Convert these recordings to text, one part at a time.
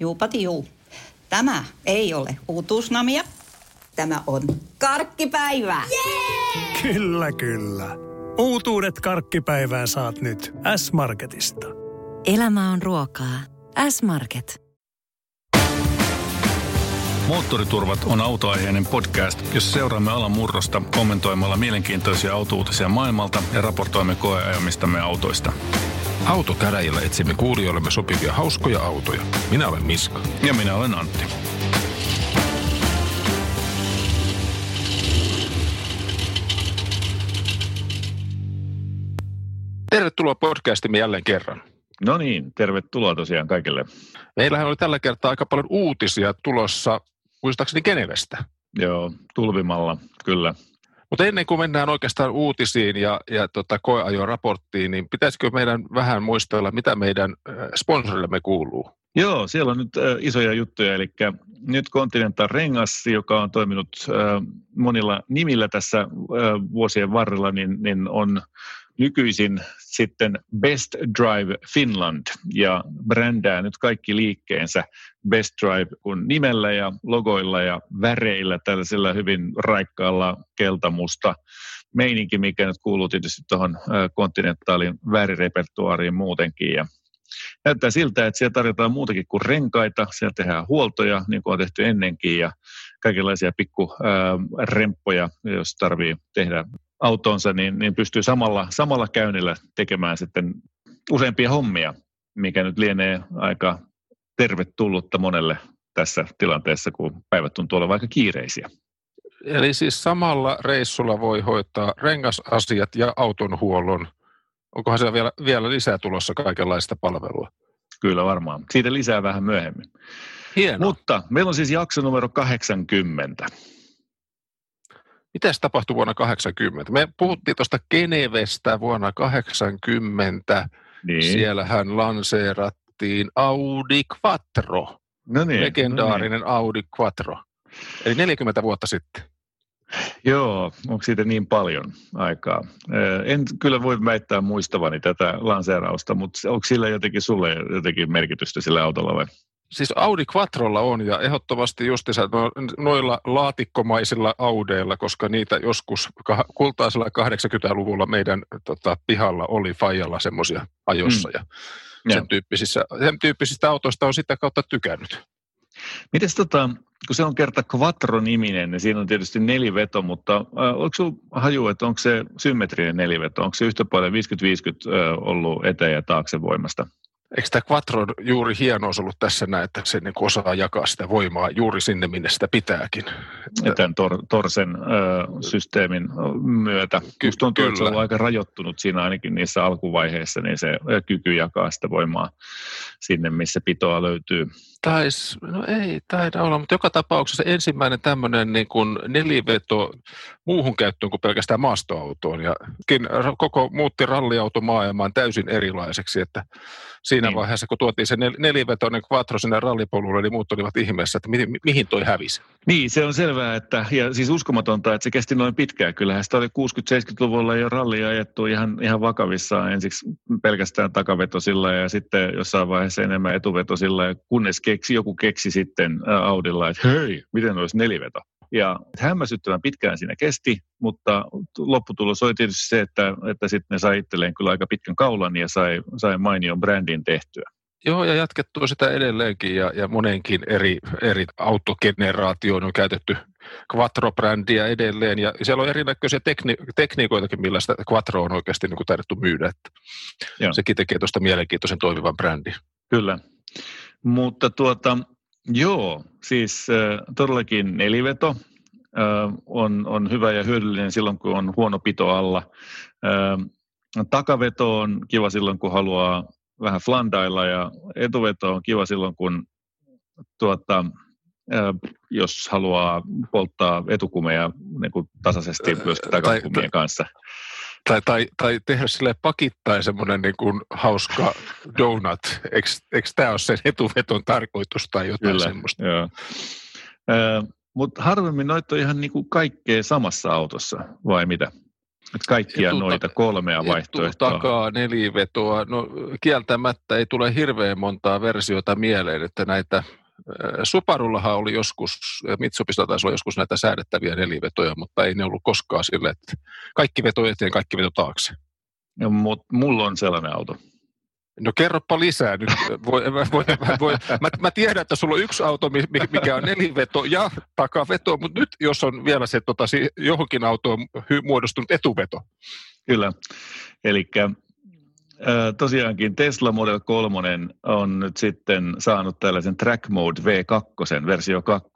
Juupati juu. Tämä ei ole uutuusnamia. Tämä on karkkipäivää. Yeah! Kyllä, kyllä. Uutuudet karkkipäivää saat nyt S-Marketista. Elämä on ruokaa. S-Market. Moottoriturvat on autoaiheinen podcast, jossa seuraamme alan murrosta kommentoimalla mielenkiintoisia autouutisia maailmalta ja raportoimme koeajamistamme autoista. Autokäräjillä etsimme kuulijoillemme sopivia hauskoja autoja. Minä olen Miska. Ja minä olen Antti. Tervetuloa podcastimme jälleen kerran. No niin, tervetuloa tosiaan kaikille. Meillähän oli tällä kertaa aika paljon uutisia tulossa, muistaakseni Genevestä. Joo, tulvimalla, kyllä. Mutta ennen kuin mennään oikeastaan uutisiin ja, ja tota koeajoraporttiin, niin pitäisikö meidän vähän muistella, mitä meidän sponsorillemme kuuluu? Joo, siellä on nyt isoja juttuja, eli nyt Continental Rengas, joka on toiminut monilla nimillä tässä vuosien varrella, niin, niin on nykyisin sitten Best Drive Finland ja brändää nyt kaikki liikkeensä Best Drive kun nimellä ja logoilla ja väreillä, tällaisella hyvin raikkaalla keltamusta. Meininki, mikä nyt kuuluu tietysti tuohon kontinentaalin värirepertuaariin muutenkin. Ja näyttää siltä, että siellä tarjotaan muutakin kuin renkaita, siellä tehdään huoltoja, niin kuin on tehty ennenkin, ja kaikenlaisia pikkuremppoja, jos tarvii tehdä autonsa, niin, niin pystyy samalla, samalla käynnillä tekemään sitten useampia hommia, mikä nyt lienee aika tervetullutta monelle tässä tilanteessa, kun päivät tuntuu olevan aika kiireisiä. Eli siis samalla reissulla voi hoitaa rengasasiat ja autonhuollon. Onkohan siellä vielä, vielä lisää tulossa kaikenlaista palvelua? Kyllä varmaan. Siitä lisää vähän myöhemmin. Hienoa. Mutta meillä on siis jakso numero 80. Mitä tapahtui vuonna 80? Me puhuttiin tuosta Genevestä vuonna 80. Niin. Siellähän lanseerattiin Audi Quattro. No niin, Legendaarinen no niin. Audi Quattro. Eli 40 vuotta sitten. Joo, onko siitä niin paljon aikaa? En kyllä voi väittää muistavani tätä lanseerausta, mutta onko sillä jotenkin sulle jotenkin merkitystä sillä autolla vai? Siis Audi Quattrolla on ja ehdottomasti justiinsa no, noilla laatikkomaisilla Audeilla, koska niitä joskus kultaisella 80-luvulla meidän tota, pihalla oli Fajalla semmoisia ajossa mm. ja sen, tyyppisissä, sen tyyppisistä autoista on sitä kautta tykännyt. Mites tota, kun se on kerta Quattro-niminen, niin siinä on tietysti neliveto, mutta äh, onko sinulla haju, että onko se symmetrinen neliveto, onko se yhtä paljon 50-50 äh, ollut eteen ja taakse voimasta? Eikö tämä Quattro juuri hienous ollut tässä näin, että se niin osaa jakaa sitä voimaa juuri sinne, minne sitä pitääkin? Ja tämän tor, Torsen ö, systeemin myötä. Ky- tuntuu, kyllä. että se on aika rajoittunut siinä ainakin niissä alkuvaiheissa, niin se kyky jakaa sitä voimaa sinne, missä pitoa löytyy. Tais, no ei taida olla, mutta joka tapauksessa ensimmäinen tämmöinen niin kuin neliveto muuhun käyttöön kuin pelkästään maastoautoon. Ja koko muutti ralliautomaailmaan täysin erilaiseksi, että siinä niin. vaiheessa, kun tuotiin se nel, nelivetoinen quattro sinne rallipolulle, niin muut olivat ihmeessä, että mi, mihin toi hävisi. Niin, se on selvää, että, ja siis uskomatonta, että se kesti noin pitkään. Kyllähän sitä oli 60-70-luvulla jo rallia ajettu ihan, ihan vakavissaan ensiksi pelkästään takavetosilla ja sitten jossain vaiheessa enemmän etuvetosilla, ja kunnes keksi, joku keksi sitten Audilla, että hei, miten olisi neliveto. Ja hämmästyttävän pitkään siinä kesti, mutta lopputulos oli tietysti se, että, että sitten ne sai itselleen kyllä aika pitkän kaulan ja sai, sai mainion brändin tehtyä. Joo, ja jatkettu sitä edelleenkin, ja, ja monenkin eri, eri autogeneraatioon on käytetty Quattro-brändiä edelleen, ja siellä on erinäköisiä tekni- tekniikoitakin, millä sitä Quattro on oikeasti niin kuin taidettu myydä, että Joo. sekin tekee tuosta mielenkiintoisen toimivan brändin. Kyllä, mutta tuota, joo, siis äh, todellakin neliveto äh, on, on hyvä ja hyödyllinen silloin, kun on huono pito alla. Äh, takaveto on kiva silloin, kun haluaa vähän flandailla ja etuveto on kiva silloin, kun tuota, jos haluaa polttaa etukumeja niin kuin tasaisesti myös takakumien kanssa. Tai, tai, tai tehdä sille pakittain semmoinen niin kuin hauska donut. Eikö, eikö tämä ole sen etuveton tarkoitus tai jotain Kyllä, semmoista? Joo. Mutta harvemmin noita on ihan niin kuin kaikkea samassa autossa, vai mitä? Että kaikkia Etu- noita kolmea Etu, vaihtoehtoa. takaa, nelivetoa. No kieltämättä ei tule hirveän montaa versiota mieleen, että näitä äh, Subarullahan oli joskus, ja Mitsubista taisi olla joskus näitä säädettäviä nelivetoja, mutta ei ne ollut koskaan sille, että kaikki veto eteen, kaikki veto taakse. Ja mut, mulla on sellainen auto. No kerropa lisää nyt. Voi, mä, voi, voi, mä, mä tiedän, että sulla on yksi auto, mi- mi- mikä on neliveto ja takaveto, mutta nyt jos on vielä se tota, johonkin autoon muodostunut etuveto. Kyllä. Eli tosiaankin Tesla Model 3 on nyt sitten saanut tällaisen Track Mode V2, versio 2,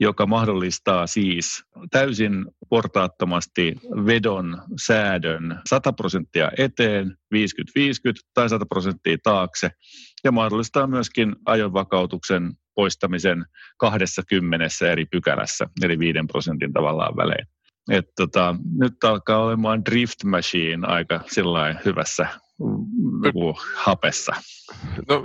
joka mahdollistaa siis täysin portaattomasti vedon säädön 100 prosenttia eteen, 50-50 tai 100 prosenttia taakse ja mahdollistaa myöskin ajonvakautuksen poistamisen 20 eri pykälässä, eli 5 prosentin tavallaan välein. Et tota, nyt alkaa olemaan Drift Machine aika hyvässä mm, hapessa. No,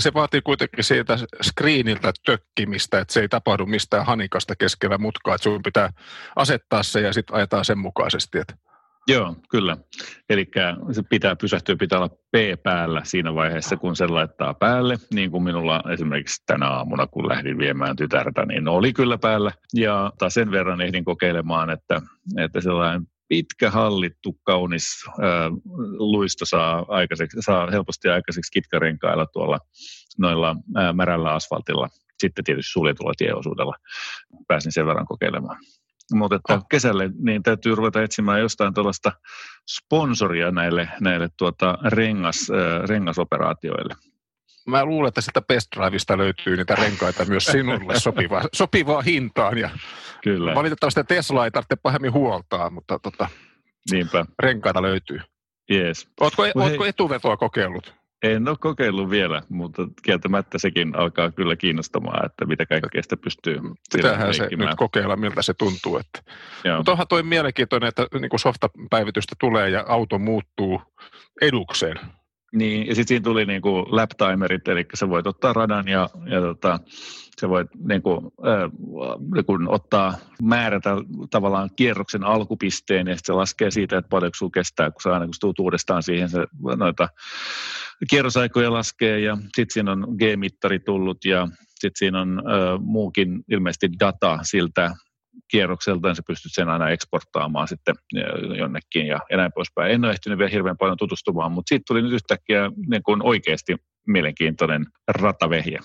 se vaatii kuitenkin siitä screeniltä tökkimistä, että se ei tapahdu mistään hanikasta keskellä mutkaa, että sinun pitää asettaa se ja sitten ajetaan sen mukaisesti. Että. Joo, kyllä. Eli se pitää pysähtyä, pitää olla P päällä siinä vaiheessa, kun se laittaa päälle, niin kuin minulla esimerkiksi tänä aamuna, kun lähdin viemään tytärtä, niin oli kyllä päällä. Ja sen verran ehdin kokeilemaan, että, että sellainen pitkä, hallittu, kaunis ää, luisto saa, aikaiseksi, saa helposti aikaiseksi kitkarenkailla tuolla noilla ää, märällä asfaltilla. Sitten tietysti suljetulla tieosuudella pääsin sen verran kokeilemaan. Mutta että Oh. kesälle niin täytyy ruveta etsimään jostain tuollaista sponsoria näille, näille tuota rengas, äh, rengasoperaatioille. Mä luulen, että sieltä Best Driveista löytyy niitä renkaita myös sinulle sopivaa, sopivaa hintaan. Ja Kyllä, valitettavasti Tesla ei tarvitse pahemmin huoltaa, mutta tota, niinpä. renkaita löytyy. Jees. Ootko, Mut ootko etuvetoa kokeillut? En ole kokeillut vielä, mutta kieltämättä sekin alkaa kyllä kiinnostamaan, että mitä kaikkea sitä pystyy Pitäähän se leikkimään. nyt kokeilla, miltä se tuntuu. Että. Joo. Mutta onhan toi mielenkiintoinen, että niin softapäivitystä tulee ja auto muuttuu edukseen. Niin, ja sitten siinä tuli niinku lap-timerit, eli sä voit ottaa radan ja, ja tota, sä voit niinku, äh, niinku ottaa, määrätä tavallaan kierroksen alkupisteen ja sitten se laskee siitä, että paljonko sulla kestää, kun sä aina kun tuut uudestaan siihen, se noita kierrosaikoja laskee ja sitten siinä on G-mittari tullut ja sitten siinä on äh, muukin ilmeisesti data siltä kierrokselta, niin sä pystyt sen aina eksportaamaan sitten jonnekin ja, ja näin poispäin. En ole ehtinyt vielä hirveän paljon tutustumaan, mutta siitä tuli nyt yhtäkkiä niin kuin oikeasti mielenkiintoinen ratavehje.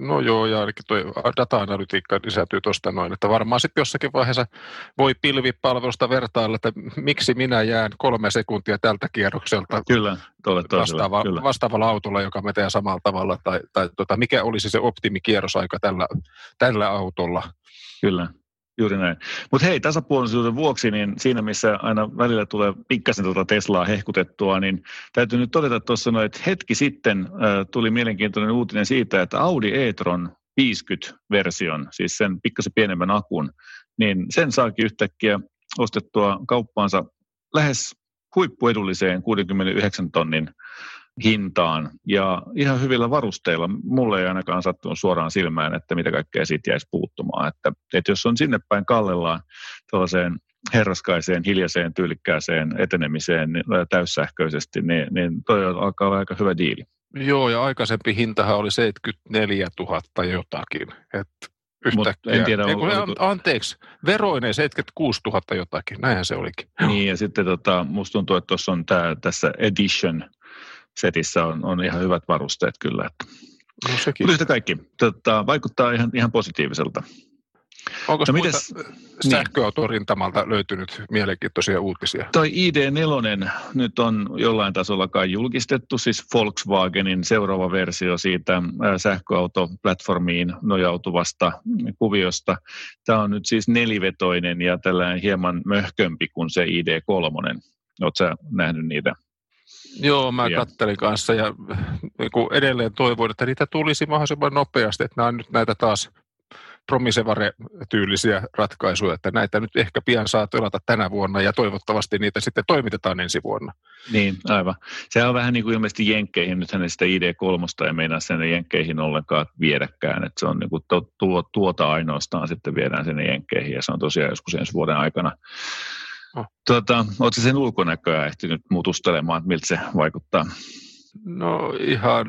No joo, ja ainakin tuo data-analytiikka lisätyy tuosta noin, että varmaan sitten jossakin vaiheessa voi pilvipalvelusta vertailla, että miksi minä jään kolme sekuntia tältä kierrokselta Kyllä, vastaava, Kyllä. vastaavalla autolla, joka me teemme samalla tavalla, tai, tai tota, mikä olisi se optimikierrosaika tällä, tällä autolla. Kyllä, juuri näin. Mutta hei, tasapuolisuuden vuoksi, niin siinä missä aina välillä tulee pikkasen tuota Teslaa hehkutettua, niin täytyy nyt todeta tuossa noin, että hetki sitten äh, tuli mielenkiintoinen uutinen siitä, että Audi e-tron 50-version, siis sen pikkasen pienemmän akun, niin sen saakin yhtäkkiä ostettua kauppaansa lähes huippuedulliseen 69 tonnin hintaan ja ihan hyvillä varusteilla. Mulle ei ainakaan sattunut suoraan silmään, että mitä kaikkea siitä jäisi puuttumaan. Että, että jos on sinne päin kallellaan tällaiseen herraskaiseen, hiljaiseen, tyylikkääseen etenemiseen niin, täyssähköisesti, niin, niin toi alkaa olla aika hyvä diili. Joo, ja aikaisempi hintahan oli 74 000 jotakin. Et yhtäkkiä. en tiedä, Ei, kun, oliko- anteeksi, veroinen 76 000 jotakin, näinhän se olikin. Niin, ja sitten tota, musta tuntuu, että tuossa on tää, tässä Edition setissä on, on ihan hyvät varusteet kyllä. Että. No sekin. Mutta kaikki, tota, vaikuttaa ihan, ihan positiiviselta. Onko No mites- sähköautorintamalta löytynyt mielenkiintoisia uutisia? Toi ID4 nyt on jollain tasolla kai julkistettu, siis Volkswagenin seuraava versio siitä sähköautoplatformiin nojautuvasta kuviosta. Tämä on nyt siis nelivetoinen ja tällainen hieman möhkömpi kuin se ID3. Oletko nähnyt niitä? Joo, mä Ja- kattelin kanssa ja niin kuin edelleen toivon, että niitä tulisi mahdollisimman nopeasti, että nämä on nyt näitä taas promisevare-tyylisiä ratkaisuja, että näitä nyt ehkä pian saa tilata tänä vuonna ja toivottavasti niitä sitten toimitetaan ensi vuonna. Niin, aivan. Se on vähän niin kuin ilmeisesti Jenkkeihin, nythän ne sitä ID3 ei meinaa sen Jenkkeihin ollenkaan viedäkään, että se on niin kuin tuo, tuo, tuota ainoastaan sitten viedään sinne Jenkkeihin ja se on tosiaan joskus ensi vuoden aikana. Tuota, Oletko sen ulkonäköä ehtinyt mutustelemaan, että miltä se vaikuttaa? No ihan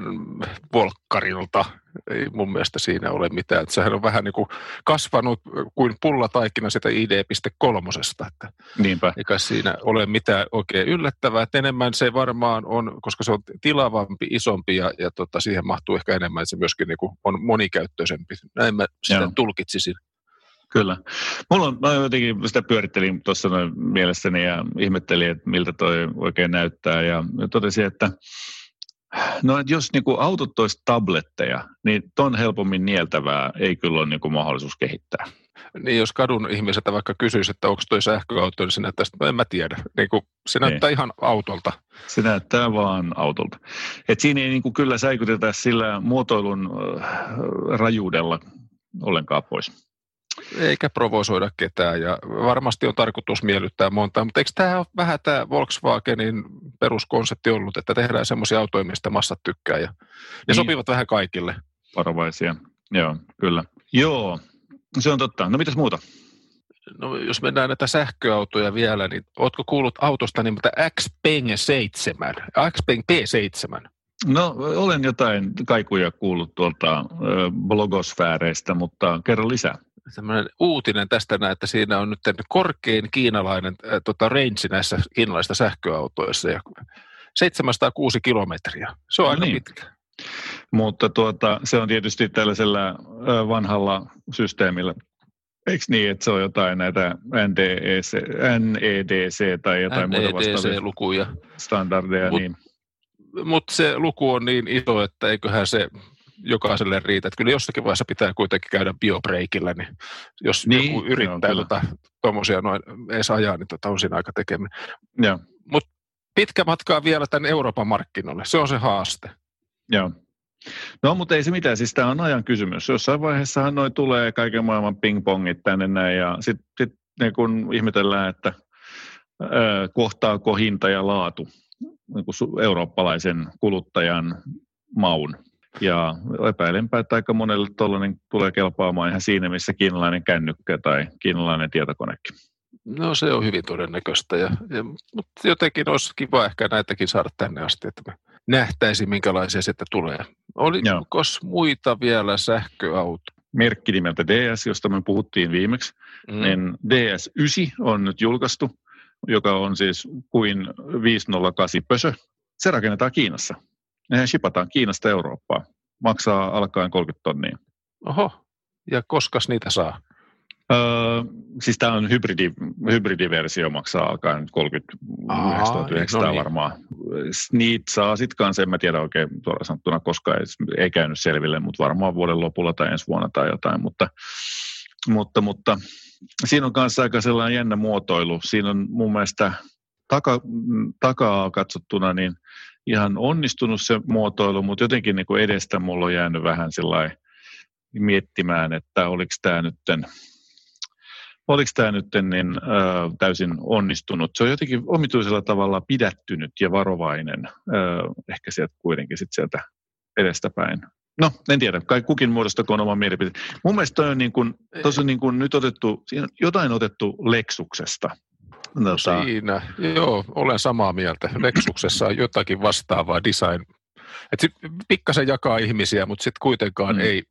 volkkarilta. Ei mun mielestä siinä ole mitään. Että sehän on vähän niin kuin kasvanut kuin pullataikina sitä ID.3. Että Niinpä. Eikä siinä ole mitään oikein yllättävää. Että enemmän se varmaan on, koska se on tilavampi, isompi ja, ja tota, siihen mahtuu ehkä enemmän, että se myöskin niin kuin on monikäyttöisempi. Näin mä sitä Joo. tulkitsisin. Kyllä. Mulla on, mä jotenkin sitä pyörittelin tuossa mielessäni ja ihmettelin, että miltä toi oikein näyttää ja totesin, että No, että jos niin kuin autot olisi tabletteja, niin ton helpommin nieltävää ei kyllä ole niin kuin mahdollisuus kehittää. Niin, jos kadun ihmiseltä vaikka kysyisi, että onko toi sähköauto, niin se näyttää, että en mä tiedä. Niin kuin, se näyttää ihan autolta. Se näyttää vaan autolta. Et siinä ei niin kuin kyllä säikytetä sillä muotoilun rajuudella ollenkaan pois eikä provosoida ketään ja varmasti on tarkoitus miellyttää monta, mutta eikö tämä ole vähän tämä Volkswagenin peruskonsepti ollut, että tehdään semmoisia autoja, mistä massat tykkää ja ne niin. sopivat vähän kaikille. Varovaisia, joo, kyllä. Joo, se on totta. No mitäs muuta? No, jos mennään näitä sähköautoja vielä, niin ootko kuullut autosta nimeltä Xpeng 7, Xpeng P7? No, olen jotain kaikuja kuullut tuolta blogosfääreistä, mutta kerro lisää uutinen tästä näin, että siinä on nyt korkein kiinalainen äh, tota, range näissä kiinalaisissa sähköautoissa ja 706 kilometriä. Se on no aika niin. pitkä. Mutta tuota, se on tietysti tällaisella vanhalla systeemillä. Eikö niin, että se on jotain näitä NDEC, NEDC tai jotain NEDC muuta vastaavia lukuja. standardeja? Mut, niin. Mutta se luku on niin iso, että eiköhän se jokaiselle riitä. Että kyllä jossakin vaiheessa pitää kuitenkin käydä biobreikillä, niin jos niin, joku yrittää tuommoisia tota, noin edes ajaa, niin tota on siinä aika tekeminen. Mutta pitkä matkaa vielä tänne Euroopan markkinoille, se on se haaste. Joo. No, mutta ei se mitään, siis tämä on ajan kysymys. Jossain vaiheessahan noin tulee kaiken maailman pingpongit tänne näin, ja sitten sit, niin kun ihmetellään, että ö, kohtaako hinta ja laatu niin eurooppalaisen kuluttajan maun. Ja epäilenpä, että aika monelle tuollainen tulee kelpaamaan ihan siinä, missä kiinalainen kännykkä tai kiinalainen tietokonekin. No se on hyvin todennäköistä, ja, ja, mutta jotenkin olisi kiva ehkä näitäkin saada tänne asti, että me nähtäisiin, minkälaisia sieltä tulee. Oliko muita vielä sähköauto? Merkki nimeltä DS, josta me puhuttiin viimeksi, mm. niin DS9 on nyt julkaistu, joka on siis kuin 508 pösö. Se rakennetaan Kiinassa. Ne shipataan Kiinasta Eurooppaan. Maksaa alkaen 30 tonnia. Oho, ja koska niitä saa? Öö, siis tämä on hybridi, hybridiversio, maksaa alkaen 39 no niin. varmaan. Niitä saa sitten kanssa, en mä tiedä oikein tuolla sanottuna, koska ei, ei käynyt selville, mutta varmaan vuoden lopulla tai ensi vuonna tai jotain. Mutta, mutta, mutta siinä on kanssa aika sellainen jännä muotoilu. Siinä on mun mielestä taka, takaa katsottuna, niin ihan onnistunut se muotoilu, mutta jotenkin niin kuin edestä mulla on jäänyt vähän miettimään, että oliko tämä nyt oliko tämä nyt niin, ö, täysin onnistunut. Se on jotenkin omituisella tavalla pidättynyt ja varovainen, ö, ehkä sieltä kuitenkin sit sieltä edestäpäin. No, en tiedä. Kai kukin muodostakoon oman mielipiteen. Mun mielestä toi on, niin kuin, on niin kuin nyt otettu, jotain otettu Lexuksesta. Tota... Siinä, joo, olen samaa mieltä. Lexuksessa on jotakin vastaavaa design. Et sit pikkasen jakaa ihmisiä, mutta sitten kuitenkaan mm. ei,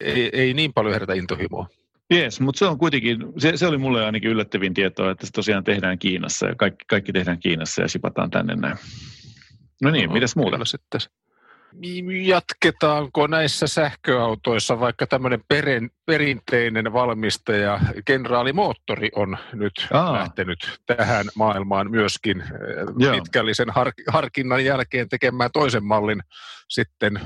ei, ei, niin paljon herätä intohimoa. Jees, mutta se on kuitenkin, se, se oli mulle ainakin yllättävin tietoa, että se tosiaan tehdään Kiinassa ja kaikki, kaikki tehdään Kiinassa ja sipataan tänne näin. No niin, no, mitäs muuta? Sitten jatketaanko näissä sähköautoissa, vaikka tämmöinen perin, perinteinen valmistaja, kenraalimoottori on nyt Aa. lähtenyt tähän maailmaan myöskin Joo. pitkällisen har, harkinnan jälkeen tekemään toisen mallin sitten,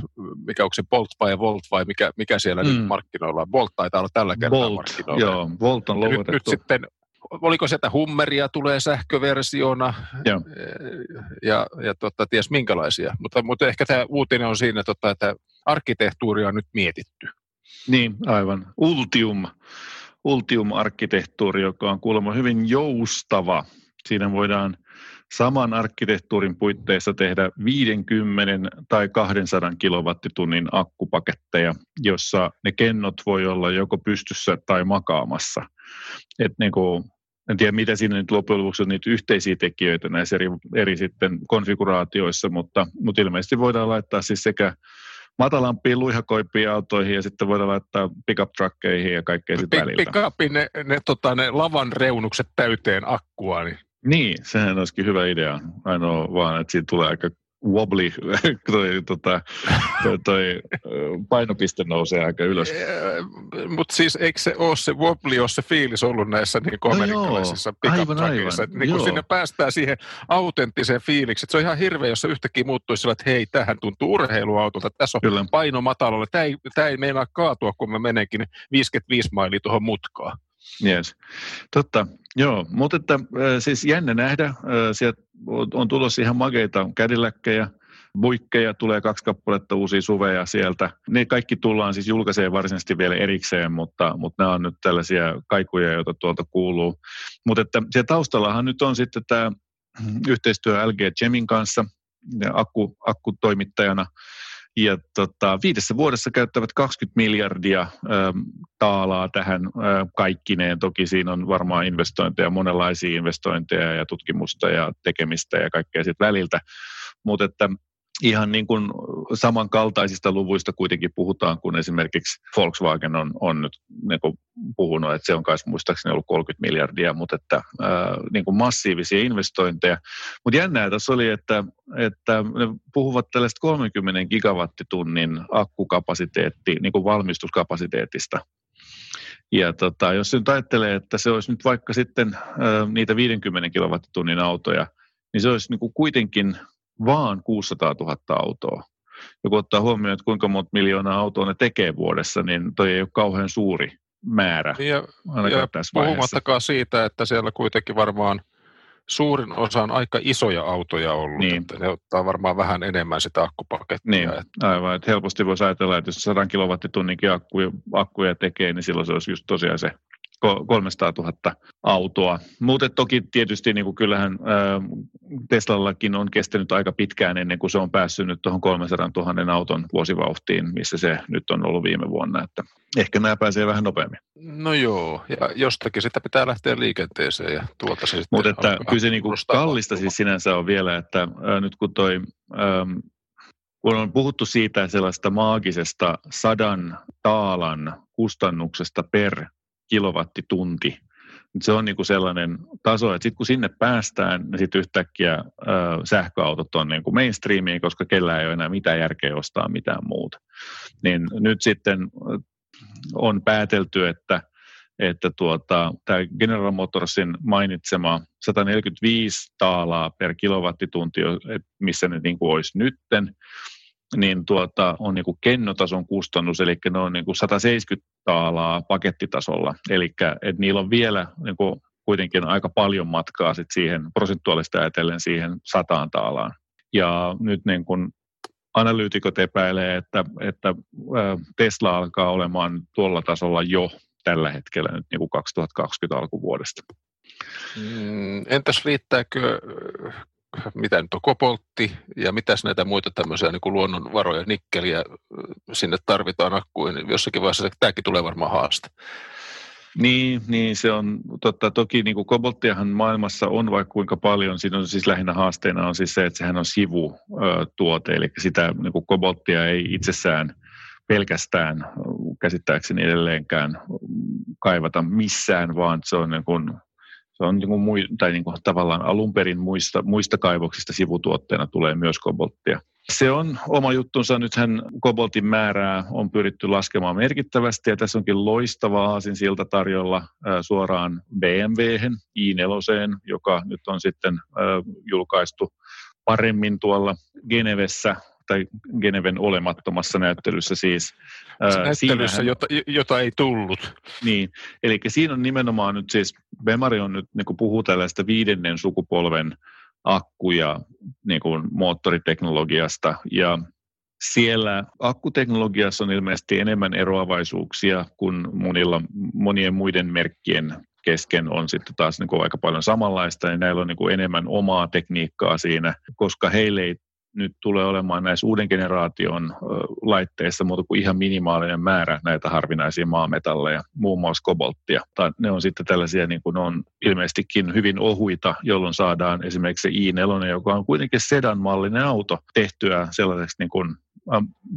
mikä onko se Bolt vai Volt vai mikä, mikä siellä mm. nyt markkinoilla on. Bolt taitaa olla tällä kertaa Bolt, markkinoilla. Joo, Volt on nyt, nyt sitten oliko sieltä Hummeria tulee sähköversiona Joo. ja, ja tota, ties minkälaisia. Mutta, mutta ehkä tämä uutinen on siinä, tota, että arkkitehtuuri on nyt mietitty. Niin, aivan. Ultium. Ultium-arkkitehtuuri, joka on kuulemma hyvin joustava. Siinä voidaan saman arkkitehtuurin puitteissa tehdä 50 tai 200 kilowattitunnin akkupaketteja, jossa ne kennot voi olla joko pystyssä tai makaamassa. Et niin kuin en tiedä, mitä siinä nyt loppujen lopuksi on niitä yhteisiä tekijöitä näissä eri, eri sitten konfiguraatioissa, mutta, mutta ilmeisesti voidaan laittaa siis sekä matalampiin luihakoimpiin autoihin ja sitten voidaan laittaa pickup truckeihin ja kaikkea sitten väliltä. Pickupin ne, ne, tota, ne lavan reunukset täyteen akkua, niin niin, sehän olisikin hyvä idea. Ainoa vaan, että siitä tulee aika wobbly, toi, tota, toi, toi painopiste nousee aika ylös. Mutta siis eikö se ole se wobbly, ole se fiilis ollut näissä niin no amerikkalaisissa pick niin kun sinne päästään siihen autenttiseen fiiliksi. Se on ihan hirveä, jos se yhtäkkiä muuttuisi sillä, että hei, tähän tuntuu urheiluautolta, tässä on Kyllä. paino matalalle, tämä ei, tämä ei meinaa kaatua, kun mä menenkin 55 mailia tuohon mutkaan. Yes. Totta, joo, mutta että, siis jännä nähdä, sieltä on tulossa ihan makeita kädilläkkejä, buikkeja, tulee kaksi kappaletta uusia suveja sieltä. Ne kaikki tullaan siis julkaiseen varsinaisesti vielä erikseen, mutta, mutta nämä on nyt tällaisia kaikuja, joita tuolta kuuluu. Mutta että siellä taustallahan nyt on sitten tämä yhteistyö LG Gemin kanssa, akku, akkutoimittajana, ja tota, viidessä vuodessa käyttävät 20 miljardia ö, taalaa tähän ö, kaikkineen. Toki siinä on varmaan investointeja, monenlaisia investointeja ja tutkimusta ja tekemistä ja kaikkea siitä väliltä. Mutta ihan niin kuin samankaltaisista luvuista kuitenkin puhutaan, kun esimerkiksi Volkswagen on, on nyt niin kuin puhunut, että se on kai muistaakseni ollut 30 miljardia, mutta että ää, niin kuin massiivisia investointeja. Mutta jännää tässä oli, että, että ne puhuvat tällaista 30 gigawattitunnin akkukapasiteetti, niin kuin valmistuskapasiteetista. Ja tota, jos nyt ajattelee, että se olisi nyt vaikka sitten ää, niitä 50 kilowattitunnin autoja, niin se olisi niin kuin kuitenkin vaan 600 000 autoa. Ja kun ottaa huomioon, että kuinka monta miljoonaa autoa ne tekee vuodessa, niin toi ei ole kauhean suuri määrä. Ja, ja tässä puhumattakaan siitä, että siellä kuitenkin varmaan suurin osa on aika isoja autoja ollut, niin. että ne ottaa varmaan vähän enemmän sitä akkupakettia. Niin, että... aivan. Että helposti voisi ajatella, että jos 100 kilowattitunninkin akkuja, akkuja tekee, niin silloin se olisi just tosiaan se 300 000 autoa. Mutta toki tietysti niin kuin kyllähän ää, Teslallakin on kestänyt aika pitkään ennen kuin se on päässyt nyt tuohon 300 000 auton vuosivauhtiin, missä se nyt on ollut viime vuonna. Että ehkä nämä pääsee vähän nopeammin. No joo, ja jostakin sitä pitää lähteä liikenteeseen ja tuolta se Mutta että kyllä se niin kuin kallista siis sinänsä on vielä, että ää, nyt kun toi... Ää, kun on puhuttu siitä sellaista maagisesta sadan taalan kustannuksesta per kilowattitunti. Se on niin kuin sellainen taso, että sitten kun sinne päästään, niin sitten yhtäkkiä ö, sähköautot on niin kuin mainstreamiin, koska kellään ei ole enää mitään järkeä ostaa mitään muuta. Niin nyt sitten on päätelty, että että tuota, tämä General Motorsin mainitsema 145 taalaa per kilowattitunti, missä ne niin kuin olisi nytten, niin tuota, on niin kuin kennotason kustannus, eli ne on niin kuin 170 taalaa pakettitasolla, eli että niillä on vielä niin kuin kuitenkin aika paljon matkaa sit siihen prosentuaalista ajatellen siihen sataan taalaan. Ja nyt niin kuin analyytikot epäilee, että, että Tesla alkaa olemaan tuolla tasolla jo tällä hetkellä nyt niin kuin 2020 alkuvuodesta. Mm, entäs riittääkö mitä nyt on koboltti ja mitäs näitä muita tämmöisiä niin kuin luonnonvaroja, nikkeliä sinne tarvitaan akkuun, jossakin vaiheessa tämäkin tulee varmaan haaste. Niin, niin se on totta. Toki niin kuin kobolttiahan maailmassa on vaikka kuinka paljon. Siinä on siis lähinnä haasteena on siis se, että sehän on sivutuote, eli sitä niin kuin kobolttia ei itsessään pelkästään käsittääkseni edelleenkään kaivata missään, vaan se on niin kuin se on niin kuin mui, tai niin kuin tavallaan alun perin muista, muista kaivoksista sivutuotteena tulee myös kobolttia. Se on oma juttunsa. Nythän koboltin määrää on pyritty laskemaan merkittävästi ja tässä onkin loistava aasinsilta tarjolla suoraan BMW-hen, i4, joka nyt on sitten julkaistu paremmin tuolla Genevessä tai Geneven olemattomassa näyttelyssä siis. Näyttelyssä, jota, jota ei tullut. Niin, eli siinä on nimenomaan nyt siis, Bemari on nyt, niin puhuu tällaista viidennen sukupolven akkuja niin kuin moottoriteknologiasta, ja siellä akkuteknologiassa on ilmeisesti enemmän eroavaisuuksia kuin monilla, monien muiden merkkien kesken on sitten taas niin kuin aika paljon samanlaista, ja näillä on niin kuin enemmän omaa tekniikkaa siinä, koska heille ei nyt tulee olemaan näissä uuden generaation laitteissa muuta kuin ihan minimaalinen määrä näitä harvinaisia maametalleja, muun muassa kobolttia. Tai ne on sitten tällaisia, niin kuin on ilmeisestikin hyvin ohuita, jolloin saadaan esimerkiksi se i4, joka on kuitenkin sedan-mallinen auto, tehtyä sellaiseksi niin kuin,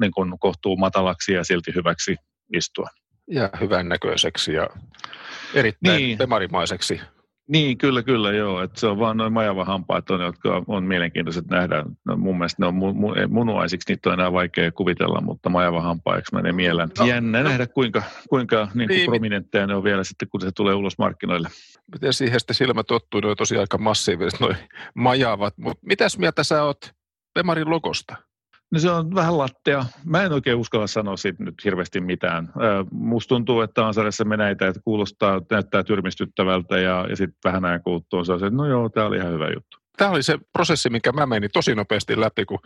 niin kuin kohtuu matalaksi ja silti hyväksi istua. Ja hyvän näköiseksi ja erittäin niin. pemarimaiseksi. Niin, kyllä, kyllä, joo. Et se on vaan noin majavahampaat, on, jotka on mielenkiintoiset nähdä. No, mun mielestä ne on mu- mu- munuaisiksi, niitä on enää vaikea kuvitella, mutta majavahampaiksi menee mieleen. No, Jännä no. nähdä, kuinka, kuinka niin kuin niin, prominentteja ne on vielä sitten, kun se tulee ulos markkinoille. Miten siihen sitten silmä tottuu, ne on tosiaan aika massiiviset noin majavat. Mutta mitäs mieltä sä oot Pemarin logosta? No se on vähän lattea. Mä en oikein uskalla sanoa siitä nyt hirveästi mitään. Musta tuntuu, että on sarjassa meneitä, että kuulostaa, näyttää tyrmistyttävältä ja, ja sitten vähän ajan kuluttua se että no joo, tämä oli ihan hyvä juttu. Tämä oli se prosessi, minkä mä menin tosi nopeasti läpi, kun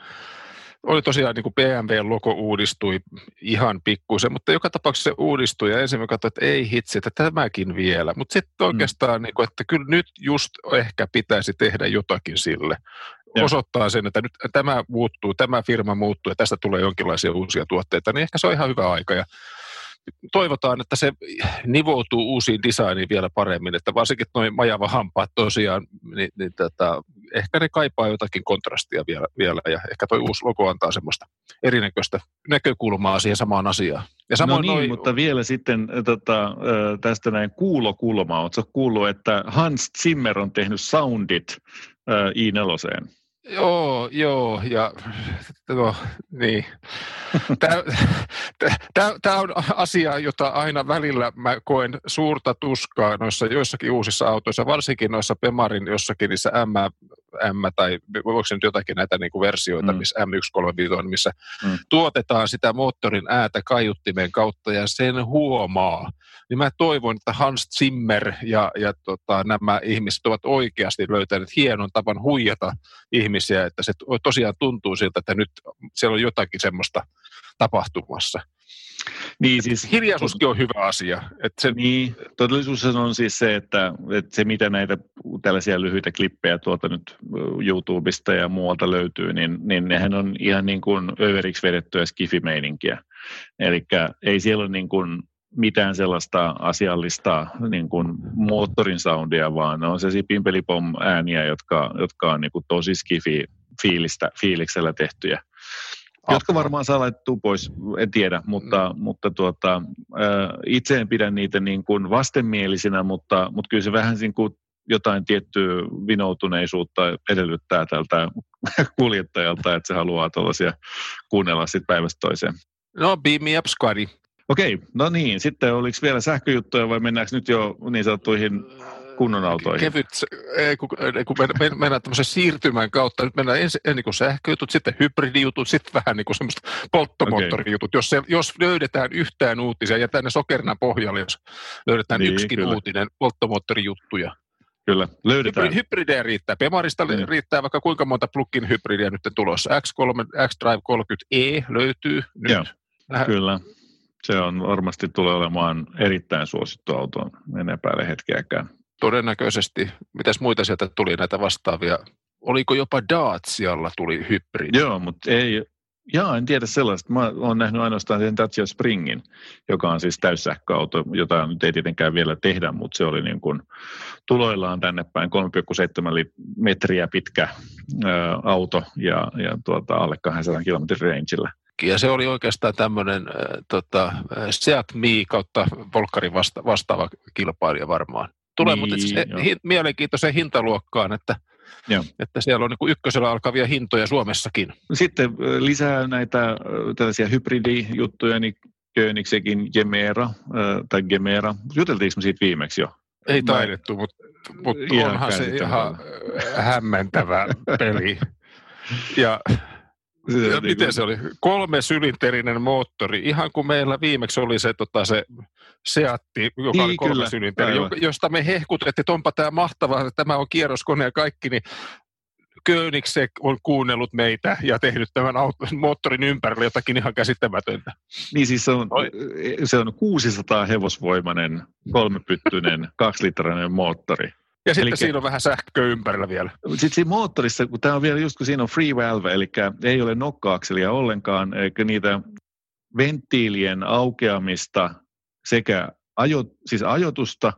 oli tosiaan niin kuin BMW-logo uudistui ihan pikkuisen, mutta joka tapauksessa se uudistui ja ensin mä katsoin, että ei hitsi, että tämäkin vielä. Mutta sitten mm. oikeastaan, mm. niin kuin, että kyllä nyt just ehkä pitäisi tehdä jotakin sille. Osoittaa sen, että nyt tämä muuttuu, tämä firma muuttuu ja tästä tulee jonkinlaisia uusia tuotteita, niin ehkä se on ihan hyvä aika. Ja toivotaan, että se nivoutuu uusiin designiin vielä paremmin, että varsinkin noin majava hampaat tosiaan, niin, niin tota, ehkä ne kaipaa jotakin kontrastia vielä, vielä ja ehkä tuo uusi logo antaa semmoista erinäköistä näkökulmaa siihen samaan asiaan. Ja samoin no niin, noi... mutta vielä sitten tota, tästä näin kuulokulmaa. Oletko kuullut, että Hans Zimmer on tehnyt soundit i4? Joo, joo, ja no, niin. Tämä on asia, jota aina välillä mä koen suurta tuskaa noissa joissakin uusissa autoissa, varsinkin noissa Pemarin jossakin niissä M, M tai voiko se nyt jotakin näitä niin kuin versioita, mm. missä M135 missä mm. tuotetaan sitä moottorin äätä kaiuttimen kautta ja sen huomaa. Niin mä toivon, että Hans Zimmer ja, ja tota, nämä ihmiset ovat oikeasti löytäneet hienon tavan huijata ihmisiä, että se tosiaan tuntuu siltä, että nyt siellä on jotakin semmoista tapahtumassa. Niin, siis, Hiljaisuuskin on hyvä asia. Että se... Niin, todellisuus on siis se, että, että se mitä näitä tällaisia lyhyitä klippejä tuolta nyt YouTubesta ja muualta löytyy, niin, niin nehän on ihan niin kuin överiksi vedettyä skifimeininkiä. Eli ei siellä ole niin kuin mitään sellaista asiallista niin kuin moottorin soundia, vaan ne on se pimpelipom ääniä, jotka, jotka on niin kuin tosi skifi fiilistä, fiiliksellä tehtyjä. Jotka varmaan saa laittua pois, en tiedä, mutta, mm. mutta tuota, itse en pidä niitä niin kuin vastenmielisinä, mutta, mutta kyllä se vähän niin kuin jotain tiettyä vinoutuneisuutta edellyttää tältä kuljettajalta, että se haluaa tuollaisia kuunnella sitten päivästä toiseen. No, beam me up, squadi. Okei, no niin. Sitten oliko vielä sähköjuttuja vai mennäänkö nyt jo niin sanottuihin kunnon autoihin? Kevyt, kun, kun mennään, mennään tämmöisen siirtymän kautta, nyt mennään ensin niin kuin sähköjutut, sitten hybridijutut, sitten vähän niin kuin semmoista polttomoottorijutut. Okay. Jos, se, jos löydetään yhtään uutisia, ja tänne sokerina pohjalle, jos löydetään niin, yksikin kyllä. uutinen polttomoottorijuttuja. Kyllä, löydetään. Hybridejä riittää. Pemarista mm. riittää vaikka kuinka monta plugin hybridiä nyt tulossa. X3, X-Drive 30e löytyy nyt. Joo, kyllä. Se on varmasti tulee olemaan erittäin suosittu auto, en epäile hetkeäkään. Todennäköisesti. Mitäs muita sieltä tuli näitä vastaavia? Oliko jopa Dacialla tuli hybridi? Joo, mutta ei, Jaa, en tiedä sellaista. Mä oon nähnyt ainoastaan sen Dacia Springin, joka on siis täyssähköauto, jota nyt ei tietenkään vielä tehdä, mutta se oli niin kuin tuloillaan tänne päin 3,7 metriä pitkä ää, auto ja, ja tuota, alle 200 kilometrin rangeillä ja se oli oikeastaan tämmöinen äh, tota, Seat Mi kautta Volkkarin vasta, vastaava kilpailija varmaan. Tulee niin, mutta siis hi, mielenkiintoiseen hintaluokkaan, että, Joo. että siellä on niin ykkösellä alkavia hintoja Suomessakin. Sitten lisää näitä tällaisia hybridijuttuja, niin Königsekin Gemera, tai Gemera. Juteltiinko me siitä viimeksi jo? Ei taidettu, mutta, mutta onhan se ihan hämmentävä peli. Ja ja niin miten kuin... se oli? Kolme sylinterinen moottori, ihan kuin meillä viimeksi oli se, tota, se Seatti, joka niin, oli kolme sylinteri, josta me hehkutettiin, että onpa tämä mahtavaa, että tämä on kierroskone ja kaikki, niin Königsek on kuunnellut meitä ja tehnyt tämän auton, moottorin ympärille jotakin ihan käsittämätöntä. Niin siis se on, se on 600 hevosvoimainen, kolmepyttyinen, kaksilitrainen moottori. Ja sitten Elikkä- siinä on vähän sähköä ympärillä vielä. Sitten siinä moottorissa, kun tämä on vielä just kun siinä on free valve, eli ei ole nokkaakselia ollenkaan, eikä niitä venttiilien aukeamista sekä ajo, siis ajotusta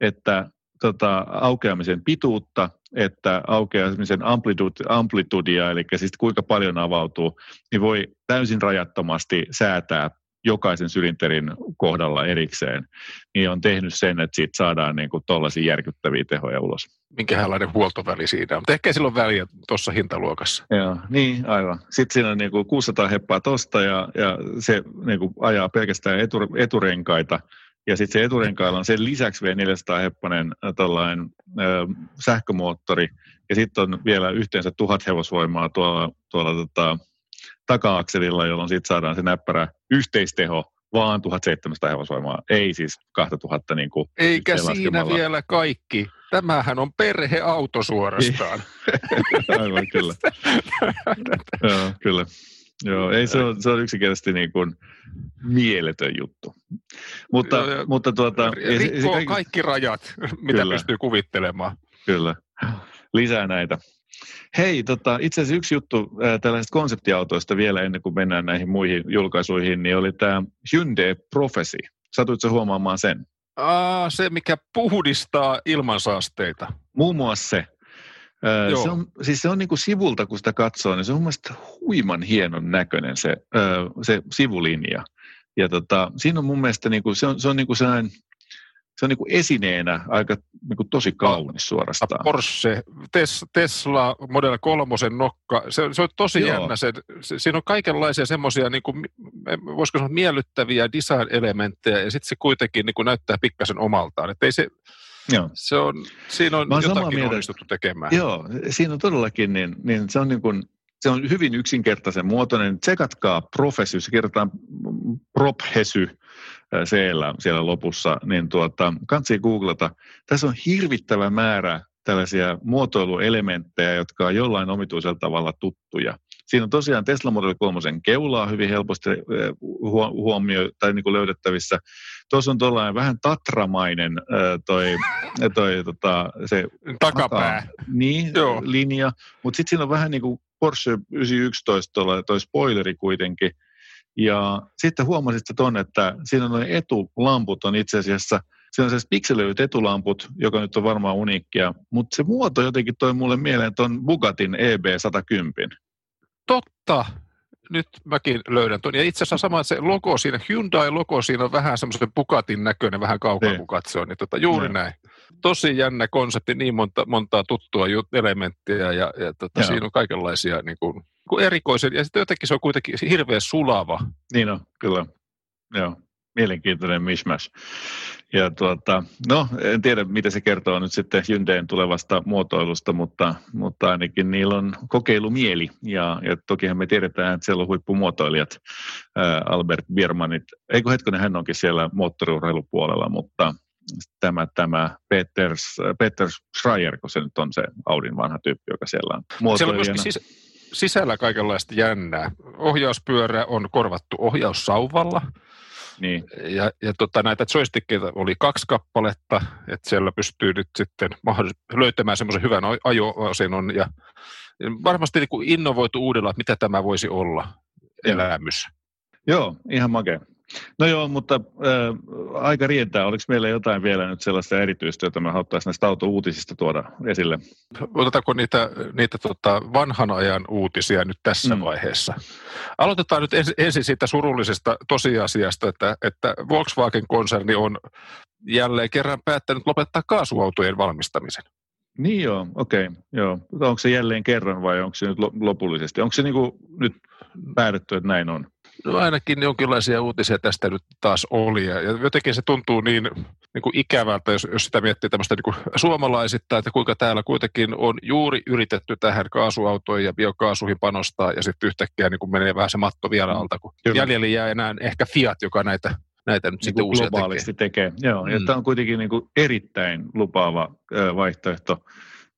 että tota, aukeamisen pituutta, että aukeamisen amplitude, amplitudia, eli siis kuinka paljon avautuu, niin voi täysin rajattomasti säätää jokaisen sylinterin kohdalla erikseen, niin on tehnyt sen, että siitä saadaan niin tuollaisia järkyttäviä tehoja ulos. Minkälainen huoltoväli siinä on. Mutta ehkä sillä on väliä tuossa hintaluokassa. Joo, niin aivan. Sitten siinä on niinku 600 heppaa tosta ja, ja se niinku ajaa pelkästään etu, eturenkaita. Ja sitten se eturenkailla on sen lisäksi vielä 400 heppanen äh, tällainen ö, sähkömoottori. Ja sitten on vielä yhteensä tuhat hevosvoimaa tuolla, tuolla tota, taka-akselilla, jolloin sitten saadaan se näppärä yhteisteho vaan 1700 hevosvoimaa, ei siis 2000 niin kuin Eikä siinä vielä kaikki. Tämähän on perheauto suorastaan. Aivan, kyllä. Joo, kyllä. Joo, ei se on, se on yksinkertaisesti niin kuin mieletön juttu. Mutta, ja mutta tuota, ei se- se Rikkoo kaikki- kaikki rajat, mitä Kyllä. pystyy kuvittelemaan. Kyllä, lisää näitä. Hei, tota, itse asiassa yksi juttu ää, tällaisista konseptiautoista vielä ennen kuin mennään näihin muihin julkaisuihin, niin oli tämä Hyundai Prophecy. Satuitko huomaamaan sen? Aa, se, mikä puhdistaa ilmansaasteita. Muun muassa se. Joo. Se on, siis se on niin kuin sivulta, kun sitä katsoo, niin se on mun mielestä huiman hienon näköinen se, ää, se sivulinja. Ja tota, siinä on mun mielestä, niin kuin, se on, se on niin kuin sellainen, se on niin kuin esineenä aika niin kuin tosi kaunis suorastaan. Porsche, Tes, Tesla Model 3 nokka, se, se on tosi Joo. jännä. Se, se, siinä on kaikenlaisia semmoisia, niin kuin, voisiko sanoa, miellyttäviä design-elementtejä, ja sitten se kuitenkin niin kuin näyttää pikkasen omaltaan. Et ei se, Joo. se on, siinä on jotakin mieltä. onnistuttu tekemään. Joo, siinä on todellakin, niin, niin se on niin kuin, se on hyvin yksinkertaisen muotoinen. Tsekatkaa Profesy, se kirjoitetaan Prophesy ää, siellä, siellä lopussa, niin tuota, kansi googlata. Tässä on hirvittävä määrä tällaisia muotoiluelementtejä, jotka on jollain omituisella tavalla tuttuja. Siinä on tosiaan Tesla Model 3 keulaa hyvin helposti huo- huomio tai niin kuin löydettävissä. Tuossa on tuollainen vähän tatramainen toi, toi tota, se Takapää. takaa- Niin, Joo. linja. Mutta sitten siinä on vähän niin kuin Porsche 911 tuolla, toi spoileri kuitenkin. Ja sitten huomasit ton, että siinä on noin etulamput on itse asiassa, siinä on sellaiset pikselöidyt etulamput, joka nyt on varmaan uniikkia, mutta se muoto jotenkin toi mulle mieleen ton Bugatin E EB110. Totta. Nyt mäkin löydän tuon. Ja itse asiassa sama se logo siinä, Hyundai-logo siinä on vähän semmoisen Bugatin näköinen, vähän kaukaa Niin. kun katsoo. Niin tota, juuri Joo. näin. Tosi jännä konsepti, niin monta, montaa tuttua elementtiä ja, ja tota, Joo. siinä on kaikenlaisia niin kuin, kuin erikoisia. Ja sitten jotenkin se on kuitenkin hirveän sulava. Niin on, kyllä. Joo, mielenkiintoinen mishmash. Ja tuota, no, en tiedä, mitä se kertoo nyt sitten Hyundain tulevasta muotoilusta, mutta, mutta ainakin niillä on kokeilumieli. Ja, ja tokihan me tiedetään, että siellä on huippumuotoilijat, ää, Albert Biermanit. Eikö hetkonen, hän onkin siellä moottoriurheilupuolella, mutta tämä, tämä Peters, Peter Schreier, kun se nyt on se Audin vanha tyyppi, joka siellä on Siellä on myöskin sis- sisällä kaikenlaista jännää. Ohjauspyörä on korvattu ohjaussauvalla. Niin, Ja, ja tota, näitä joystickeita oli kaksi kappaletta, että siellä pystyy nyt sitten mahdollis- löytämään semmoisen hyvän ajo-asennon ja varmasti niin kuin innovoitu uudella, että mitä tämä voisi olla Joo. elämys. Joo, ihan makea. No joo, mutta äh, aika rientää. Oliko meillä jotain vielä nyt sellaista erityistä, jota me haluttaisiin näistä auto-uutisista tuoda esille? Otetaanko niitä, niitä tota vanhan ajan uutisia nyt tässä Mm. vaiheessa? Aloitetaan nyt ensin, ensin siitä surullisesta tosiasiasta, että, että Volkswagen-konserni on jälleen kerran päättänyt lopettaa kaasuautojen valmistamisen. Niin joo, okei. Okay, joo. Onko se jälleen kerran vai onko se nyt lo- lopullisesti? Onko se niinku nyt päätetty, että näin on? No ainakin jonkinlaisia uutisia tästä nyt taas oli. Ja jotenkin se tuntuu niin, niin kuin ikävältä, jos, jos sitä miettii tämmöistä niin kuin suomalaisittain, että kuinka täällä kuitenkin on juuri yritetty tähän kaasuautoihin ja biokaasuihin panostaa, ja sitten yhtäkkiä niin kuin menee vähän se matto vielä alta, kun Kyllä. jäljellä jää enää ehkä Fiat, joka näitä, näitä nyt sitten Niin uusia tekee. globaalisti tekee. Joo, ja Mm. tämä on kuitenkin niinku erittäin lupaava vaihtoehto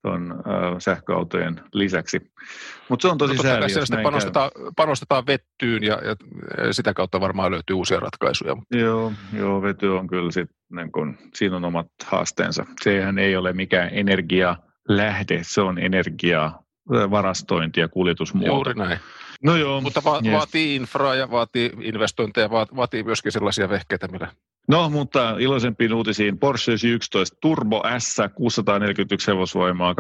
tuon sähköautojen lisäksi. Mutta se on tosi No, sääli, jos sitten näin käy. panostetaan, panostetaan vettyyn ja, ja sitä kautta varmaan löytyy uusia ratkaisuja. Joo, joo, vety on kyllä sit niin kun, siinä on omat haasteensa. Sehän ei ole mikään energialähde, se on energiaa varastointi ja kuljetusmuoto. Juuri näin. No joo. Mutta va- yes. vaatii infraa ja vaatii investointeja, va- vaatii myöskin sellaisia vehkeitä, millä No, mutta iloisempiin uutisiin. Porsche 11 Turbo S, 641 hevosvoimaa,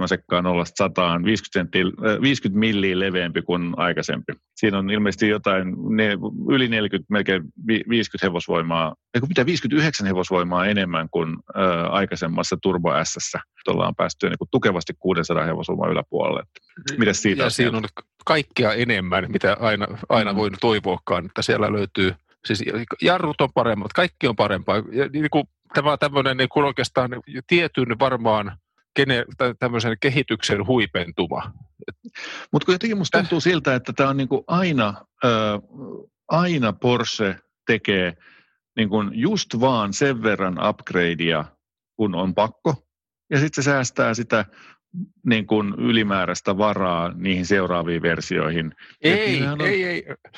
2,7 sekkaa 0 100, 50, senttiä, äh, 50 milliä leveämpi kuin aikaisempi. Siinä on ilmeisesti jotain ne, yli 40, melkein vi- 50 hevosvoimaa, eikö mitä 59 hevosvoimaa enemmän kuin äh, aikaisemmassa Turbo S. Ollaan päästy niin kuin tukevasti 600 hevosvoimaa yläpuolelle. Mitäs siitä ja on siinä on kaikkea enemmän, mitä aina, aina Mm. voi toivoakaan, että siellä löytyy, siis jarrut on paremmat, kaikki on parempaa. Ja niin kuin, tämä on tämmöinen niin kuin oikeastaan tietyn varmaan kene, tämmöisen kehityksen huipentuma. Mutta jotenkin musta tuntuu siltä, että tämä on niinku aina, ö, aina Porsche tekee niinku just vaan sen verran upgradea, kun on pakko. Ja sitten se säästää sitä niin kuin ylimääräistä varaa niihin seuraaviin versioihin. Ei, on- ei, ei.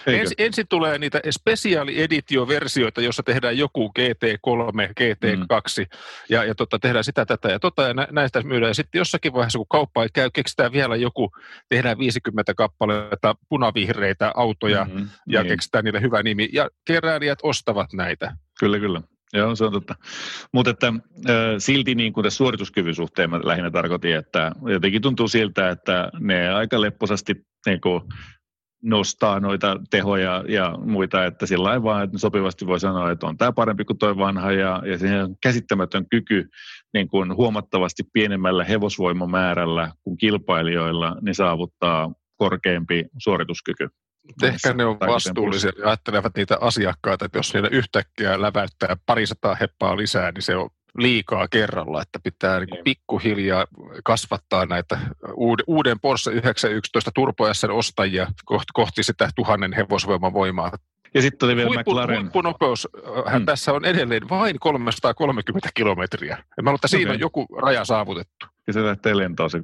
Eikö? Ens, ensin tulee niitä special edition-versioita, jossa tehdään joku GT3, GT2 mm. ja, ja tota, tehdään sitä, tätä ja tota ja nä, näistä myydään. Ja sitten jossakin vaiheessa, kun kauppa ei käy, keksitään vielä joku, tehdään 50 kappaletta punavihreitä autoja mm, Mhm, ja niin. keksitään niille hyvä nimi. Ja keräilijät ostavat näitä. Kyllä, kyllä. Joo, se on totta. Mutta että silti niin kuin tässä suorituskyvyn suhteen mä lähinnä tarkoitin, että jotenkin tuntuu siltä, että ne aika lepposasti niin kuin nostaa noita tehoja ja muita, että sillä lailla vaan, että sopivasti voi sanoa, että on tämä parempi kuin toi vanha ja, ja siihen on käsittämätön kyky niin kuin huomattavasti pienemmällä hevosvoimamäärällä kuin kilpailijoilla, niin saavuttaa korkeampi suorituskyky. Ehkä ne on vastuullisia ja ajattelevat niitä asiakkaita, että jos niillä yhtäkkiä läväyttää parisataa heppaa lisää, niin se on liikaa kerralla, että pitää niin Niin. pikkuhiljaa kasvattaa näitä uuden, Porsche 911 Turbo S:n ostajia kohti, sitä tuhannen hevosvoiman voimaa. Ja sitten oli vielä Huippu, McLaren. huippunopeus hän Mm. tässä on edelleen vain 330 kilometriä. Ja mä luulen, että siinä Okei. on joku raja saavutettu. Ja se lähtee lentoon se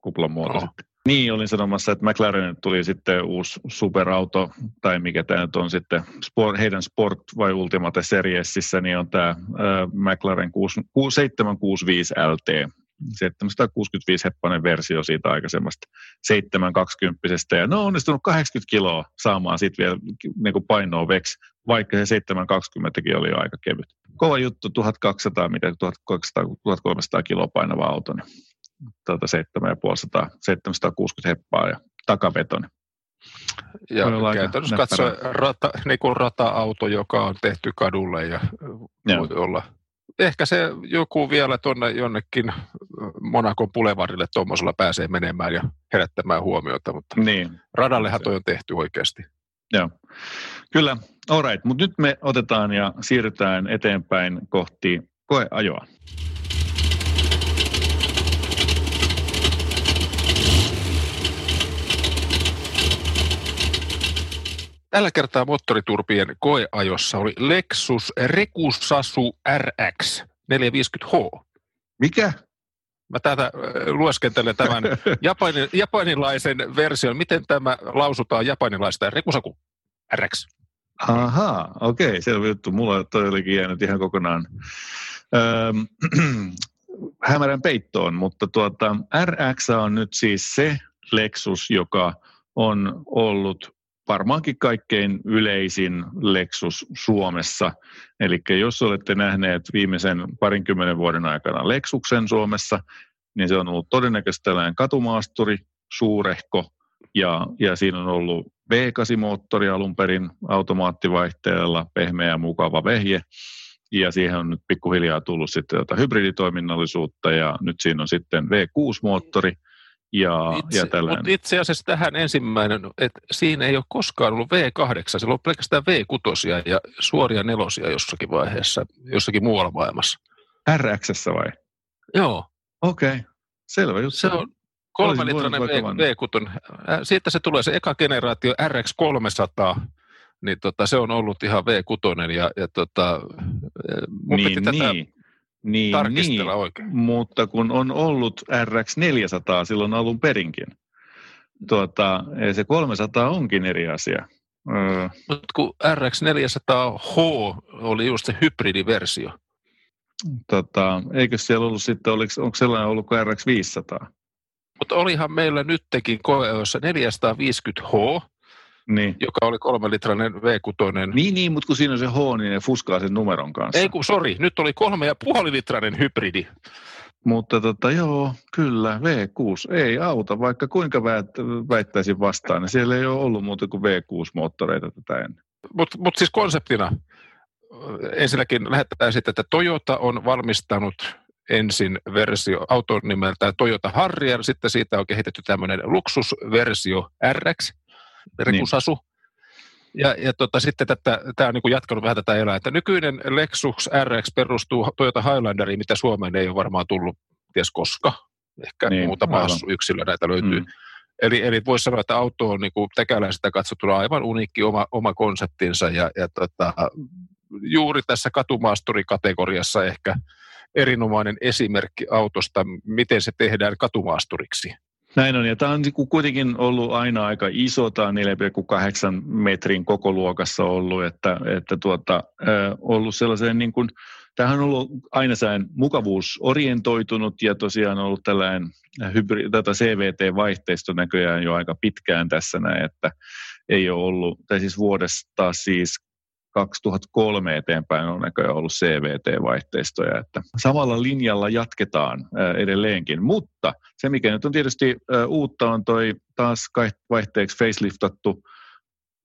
kuplan muoto No. sitten. Niin, olin sanomassa, että McLaren tuli sitten uusi superauto, tai mikä tämä nyt on sitten, sport, heidän Sport vai Ultimate Seriesissä, niin on tämä äh, McLaren 6, 6, 765 LT. 765 heppainen versio siitä aikaisemmasta 720 ja ne on onnistunut 80 kiloa saamaan sitten vielä niin kuin painoa veksi, vaikka se 720 oli jo aika kevyt. Kova juttu, 1200, mitä 1200, 1300 kiloa painava auto, niin tuota 7500, 760 heppaa ja takavetoni. Ja käytännössä katsoen rata, niin kuin rata-auto, joka on tehty kadulle ja Joo. voi olla. Ehkä se joku vielä tuonne jonnekin Monakon Boulevardille tuommoisella pääsee menemään ja herättämään huomiota, mutta Niin, radallehan toi on tehty oikeasti. joo. Kyllä, all right. Mutta nyt me otetaan ja siirrytään eteenpäin kohti koeajoa. Tällä kertaa moottoriturpien koeajossa oli Lexus Rekusasu RX 450H. Mikä? Mä tätä äh, lueskentelen tämän japanin, japanilaisen version. Miten tämä lausutaan japanilaista? Rekusaku RX. Ahaa, okei, okay, selvä juttu. Mulla toi olikin jäänyt ihan kokonaan öö, hämärän peittoon, mutta tuota, RX on nyt siis se Lexus, joka on ollut varmaankin kaikkein yleisin Lexus Suomessa. Eli jos olette nähneet viimeisen parinkymmenen vuoden aikana Lexuksen Suomessa, niin se on ollut todennäköisesti tällainen katumaasturi, suurehko, ja, ja siinä on ollut V8-moottori alun perin automaattivaihteella, pehmeä ja mukava vehje, ja siihen on nyt pikkuhiljaa tullut sitten jotain hybriditoiminnallisuutta, ja nyt siinä on sitten V6-moottori, ja, Itse, ja tällainen. mutta itse asiassa tähän ensimmäinen, että siinä ei ole koskaan ollut V8, siellä on pelkästään V6 ja suoria nelosia jossakin vaiheessa, jossakin muualla maailmassa. RX vai? Joo, Okei, okay. selvä juttu. se on kolme Olisin litrainen voinut vaikka V6. Äh, Siitä se tulee se eka generaatio RX300, niin tota, se on ollut ihan V6 ja, ja tota, mun piti niin, tätä niin, niin, tarkistella niin. oikein. mutta kun on ollut RX400 silloin alun perinkin, tuota, se 300 onkin eri asia. Öö, Mutta kun RX400H oli just se hybridiversio. Tota, eikö siellä ollut sitten, oliko, onko sellainen ollut kuin RX 500? Mutta olihan meillä nytkin koeossa 450H, Niin. joka oli kolmelitrainen V6. Niin, niin, mutta kun siinä on se H, niin ne fuskaa sen numeron kanssa. Ei kun, sori, nyt oli kolme ja puoli litrainen hybridi. Mutta tota, joo, kyllä, V6 ei auta, vaikka kuinka väittäisin vastaan. niin Siellä ei ole ollut muuta kuin V6-moottoreita tätä ennen. Mutta mut siis konseptina äh, ensinnäkin lähdetään sitten, että Toyota on valmistanut ensin versio auton nimeltä Toyota Harrier, sitten siitä on kehitetty tämmöinen luksusversio RX, Rekusasu. Ja, ja tota, sitten tätä, tämä on niin kuin jatkanut vähän tätä elää, että nykyinen Lexus RX perustuu Toyota Highlanderiin, mitä Suomeen ei ole varmaan tullut ties koska. Ehkä Niin, niin, muutama yksilö näitä löytyy. Mm. Eli, eli voisi sanoa, että auto on niin tekäläisestä katsottuna aivan uniikki oma, oma konseptinsa ja, ja tota, juuri tässä katumaasturikategoriassa ehkä erinomainen esimerkki autosta, miten se tehdään katumaasturiksi. Näin on, ja tämä on kuitenkin ollut aina aika iso, tämä on 4,8 metrin koko luokassa ollut, että, että tuota, ollut sellaisen niin kuin, tämähän on ollut aina sään mukavuusorientoitunut ja tosiaan ollut tällainen hybri, tätä CVT-vaihteisto näköjään jo aika pitkään tässä näin, että ei ole ollut, tai siis vuodesta siis 2003 eteenpäin on näköjään ollut CVT-vaihteistoja, että samalla linjalla jatketaan edelleenkin, mutta se mikä nyt on tietysti uutta on toi taas vaihteeksi faceliftattu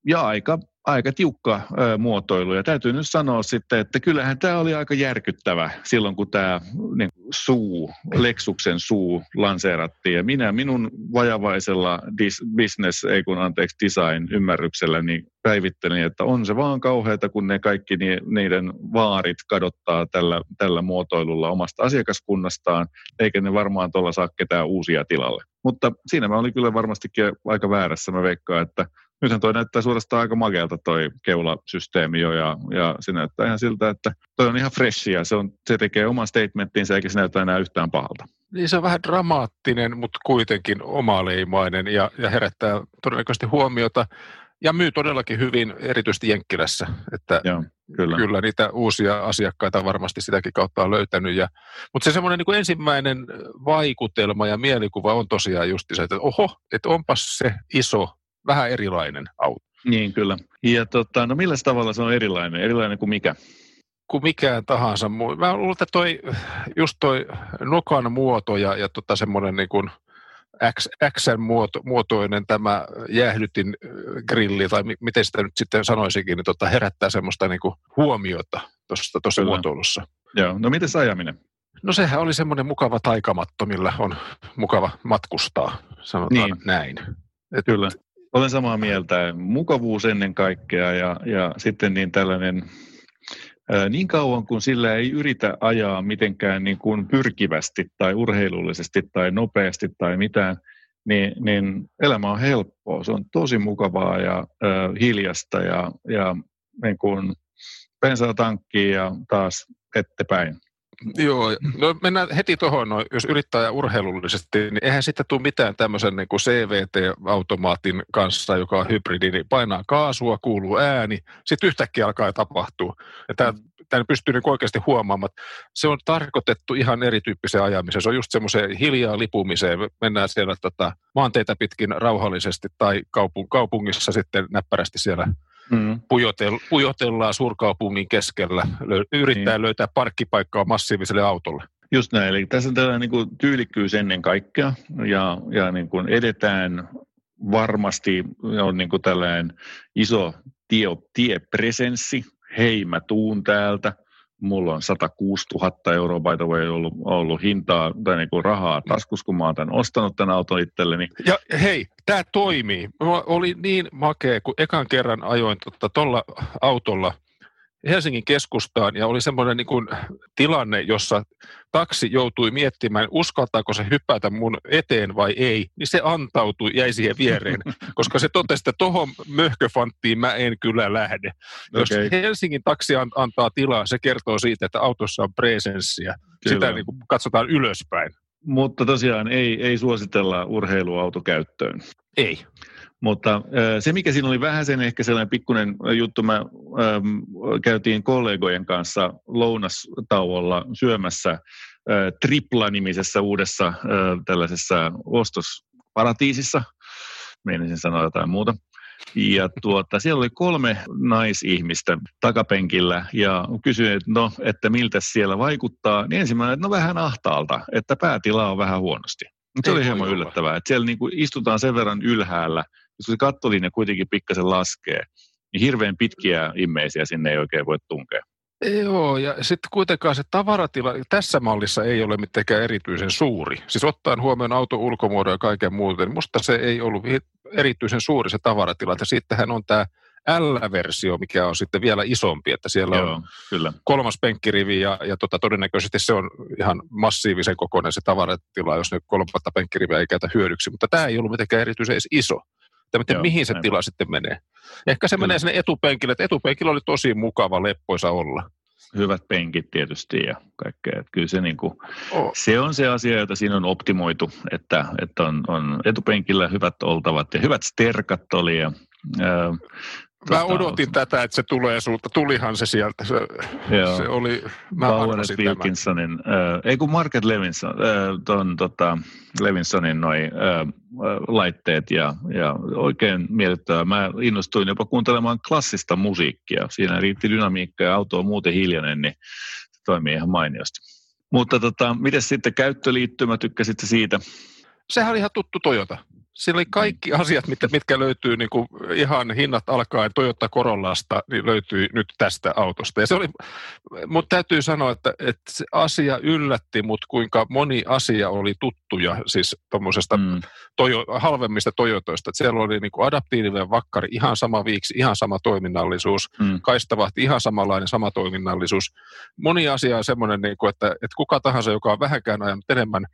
ja aika, aika tiukka muotoilu. Ja täytyy nyt sanoa sitten, että kyllähän tämä oli aika järkyttävä silloin, kun tämä niin, suu, Lexuksen suu lanseerattiin. Ja minä minun vajavaisella dis, business, ei kun anteeksi design ymmärryksellä, niin päivittelin, että on se vaan kauheata, kun ne kaikki ni, niiden vaarit kadottaa tällä, tällä muotoilulla omasta asiakaskunnastaan, eikä ne varmaan tuolla saa ketään uusia tilalle. Mutta siinä mä olin kyllä varmastikin aika väärässä. Mä veikkaan, että nythän toi näyttää suorastaan aika makealta toi keulasysteemi jo, ja, ja se näyttää ihan siltä, että toi on ihan freshia, se, on, se tekee oman statementtinsa, eikä se näytä enää yhtään pahalta. Niin se on vähän dramaattinen, mutta kuitenkin omaleimainen ja, ja herättää todennäköisesti huomiota ja myy todellakin hyvin, erityisesti Jenkkilässä. Että Joo, kyllä. kyllä niitä uusia asiakkaita varmasti sitäkin kautta on löytänyt. Ja, mutta se semmoinen niin ensimmäinen vaikutelma ja mielikuva on tosiaan just se, että oho, että onpas se iso, vähän erilainen auto. Niin, kyllä. Ja tota, no millä tavalla se on erilainen? Erilainen kuin mikä? kuin mikään tahansa. Mä luulen, että toi, just toi nokan muoto ja, ja tota semmoinen niin kuin X, X-muoto, muotoinen tämä jäähdytin äh, grilli, tai mi- miten sitä nyt sitten sanoisikin, niin tota herättää semmoista niin kuin huomiota tuossa muotoilussa. Joo, no miten ajaminen? No sehän oli semmoinen mukava taikamatto, millä on mukava matkustaa, sanotaan Niin. näin. Et, Kyllä. Olen samaa mieltä. Mukavuus ennen kaikkea ja, ja sitten niin tällainen, niin kauan kuin sillä ei yritä ajaa mitenkään niin kuin pyrkivästi tai urheilullisesti tai nopeasti tai mitään, niin, niin elämä on helppoa. Se on tosi mukavaa ja ää, hiljasta ja, ja niin kuin bensaa ja taas eteenpäin. Joo, no mennään heti tuohon, no, jos yrittää urheilullisesti, niin eihän sitten tule mitään tämmöisen niin kuin CVT-automaatin kanssa, joka on hybridi, niin painaa kaasua, kuuluu ääni, sitten yhtäkkiä alkaa tapahtua. Ja tämä, tämä pystyy niin oikeasti huomaamaan, että se on tarkoitettu ihan erityyppiseen ajamiseen. Se on just semmoiseen hiljaa lipumiseen. Mennään siellä tota, maanteita pitkin rauhallisesti tai kaupung- kaupungissa sitten näppärästi siellä Mm. pujotel, pujotellaan suurkaupungin keskellä, lö, yrittää Niin. löytää parkkipaikkaa massiiviselle autolle. Just näin, eli tässä on tällainen niin kuin tyylikkyys ennen kaikkea ja, ja niin kuin edetään varmasti, on niin kuin tällainen iso tie, tiepresenssi, hei mä tuun täältä, mulla on 106 000 euroa by the way ollut, ollut hintaa tai niin kuin rahaa taskus, kun mä oon tämän ostanut tämän auton itselleni. Ja hei, tämä toimii. Mä oli niin makea, kun ekan kerran ajoin tuolla autolla Helsingin keskustaan ja oli semmoinen niin kuin tilanne, jossa taksi joutui miettimään, uskaltaako se hypätä mun eteen vai ei, niin se antautui, jäi siihen viereen, koska se totesi, että tohon möhköfanttiin mä en kyllä lähde. Jos Okei. Helsingin taksi an- antaa tilaa, se kertoo siitä, että autossa on presenssiä. Sitä Kyllä. niin kuin katsotaan ylöspäin. Mutta tosiaan ei, ei suositella urheiluautokäyttöön. Ei. Mutta se, mikä siinä oli vähän sen ehkä sellainen pikkuinen juttu, mä ähm, käytiin kollegojen kanssa lounastauolla syömässä äh, Tripla-nimisessä uudessa äh, tällaisessa ostosparatiisissa. Meinasin sanoa jotain muuta. Ja tuota, siellä oli kolme naisihmistä takapenkillä ja kysyin, että no, että miltä siellä vaikuttaa. Niin ensimmäinen, että no vähän ahtaalta, että päätila on vähän huonosti. Se oli hieman yllättävää, että siellä niin kuin istutaan sen verran ylhäällä, jos se kattolinja kuitenkin pikkasen laskee, niin hirveän pitkiä immeisiä sinne ei oikein voi tunkea. Joo, ja sitten kuitenkaan se tavaratila tässä mallissa ei ole mitenkään erityisen suuri. Siis ottaen huomioon auton ulkomuodon ja kaiken muuten, niin musta se ei ollut erityisen suuri se tavaratila. Ja sittenhän on tämä L-versio, mikä on sitten vielä isompi, että siellä Joo, on kyllä. kolmas penkkirivi ja, ja tota, todennäköisesti se on ihan massiivisen kokoinen se tavaratila, jos ne kolmatta penkkiriviä ei käytä hyödyksi, mutta tämä ei ollut mitenkään erityisen iso. Että Joo, mihin se näin. tila sitten menee. Ehkä se Kyllä. menee sinne etupenkille, että etupenkillä oli tosi mukava leppoisa olla. Hyvät penkit tietysti ja kaikkea. Että kyllä se, niin kuin, oh. se on se asia, jota siinä on optimoitu, että, että on, on etupenkillä hyvät oltavat ja hyvät sterkat oli ja ää, Mä odotin tätä, että se tulee sulta. Tulihan se sieltä. Se, joo. se oli, mä Bauer Wilkinsonin, äh, ei kun Market Levinson, äh, ton, tota, Levinsonin noi äh, laitteet ja, ja oikein miellyttävää. Mä innostuin jopa kuuntelemaan klassista musiikkia. Siinä riitti dynamiikka ja auto on muuten hiljainen, niin se toimii ihan mainiosti. Mutta tota, miten sitten käyttöliittymä, tykkäsitte siitä? Sehän oli ihan tuttu Toyota. Siinä oli kaikki asiat, mitkä, mitkä löytyy niin kuin ihan hinnat alkaen Toyota Corollasta, niin löytyy nyt tästä autosta. Ja se oli, mutta täytyy sanoa, että, että se asia yllätti mut, kuinka moni asia oli tuttuja, siis tuommoisesta mm. tojo, halvemmista Toyotoista. Että siellä oli niin kuin adaptiivinen vakkari, ihan sama viiksi, ihan sama toiminnallisuus, mm. kaistavahti, ihan samanlainen sama toiminnallisuus. Moni asia on semmoinen, niin kuin, että, että kuka tahansa, joka on vähänkään ajanut enemmän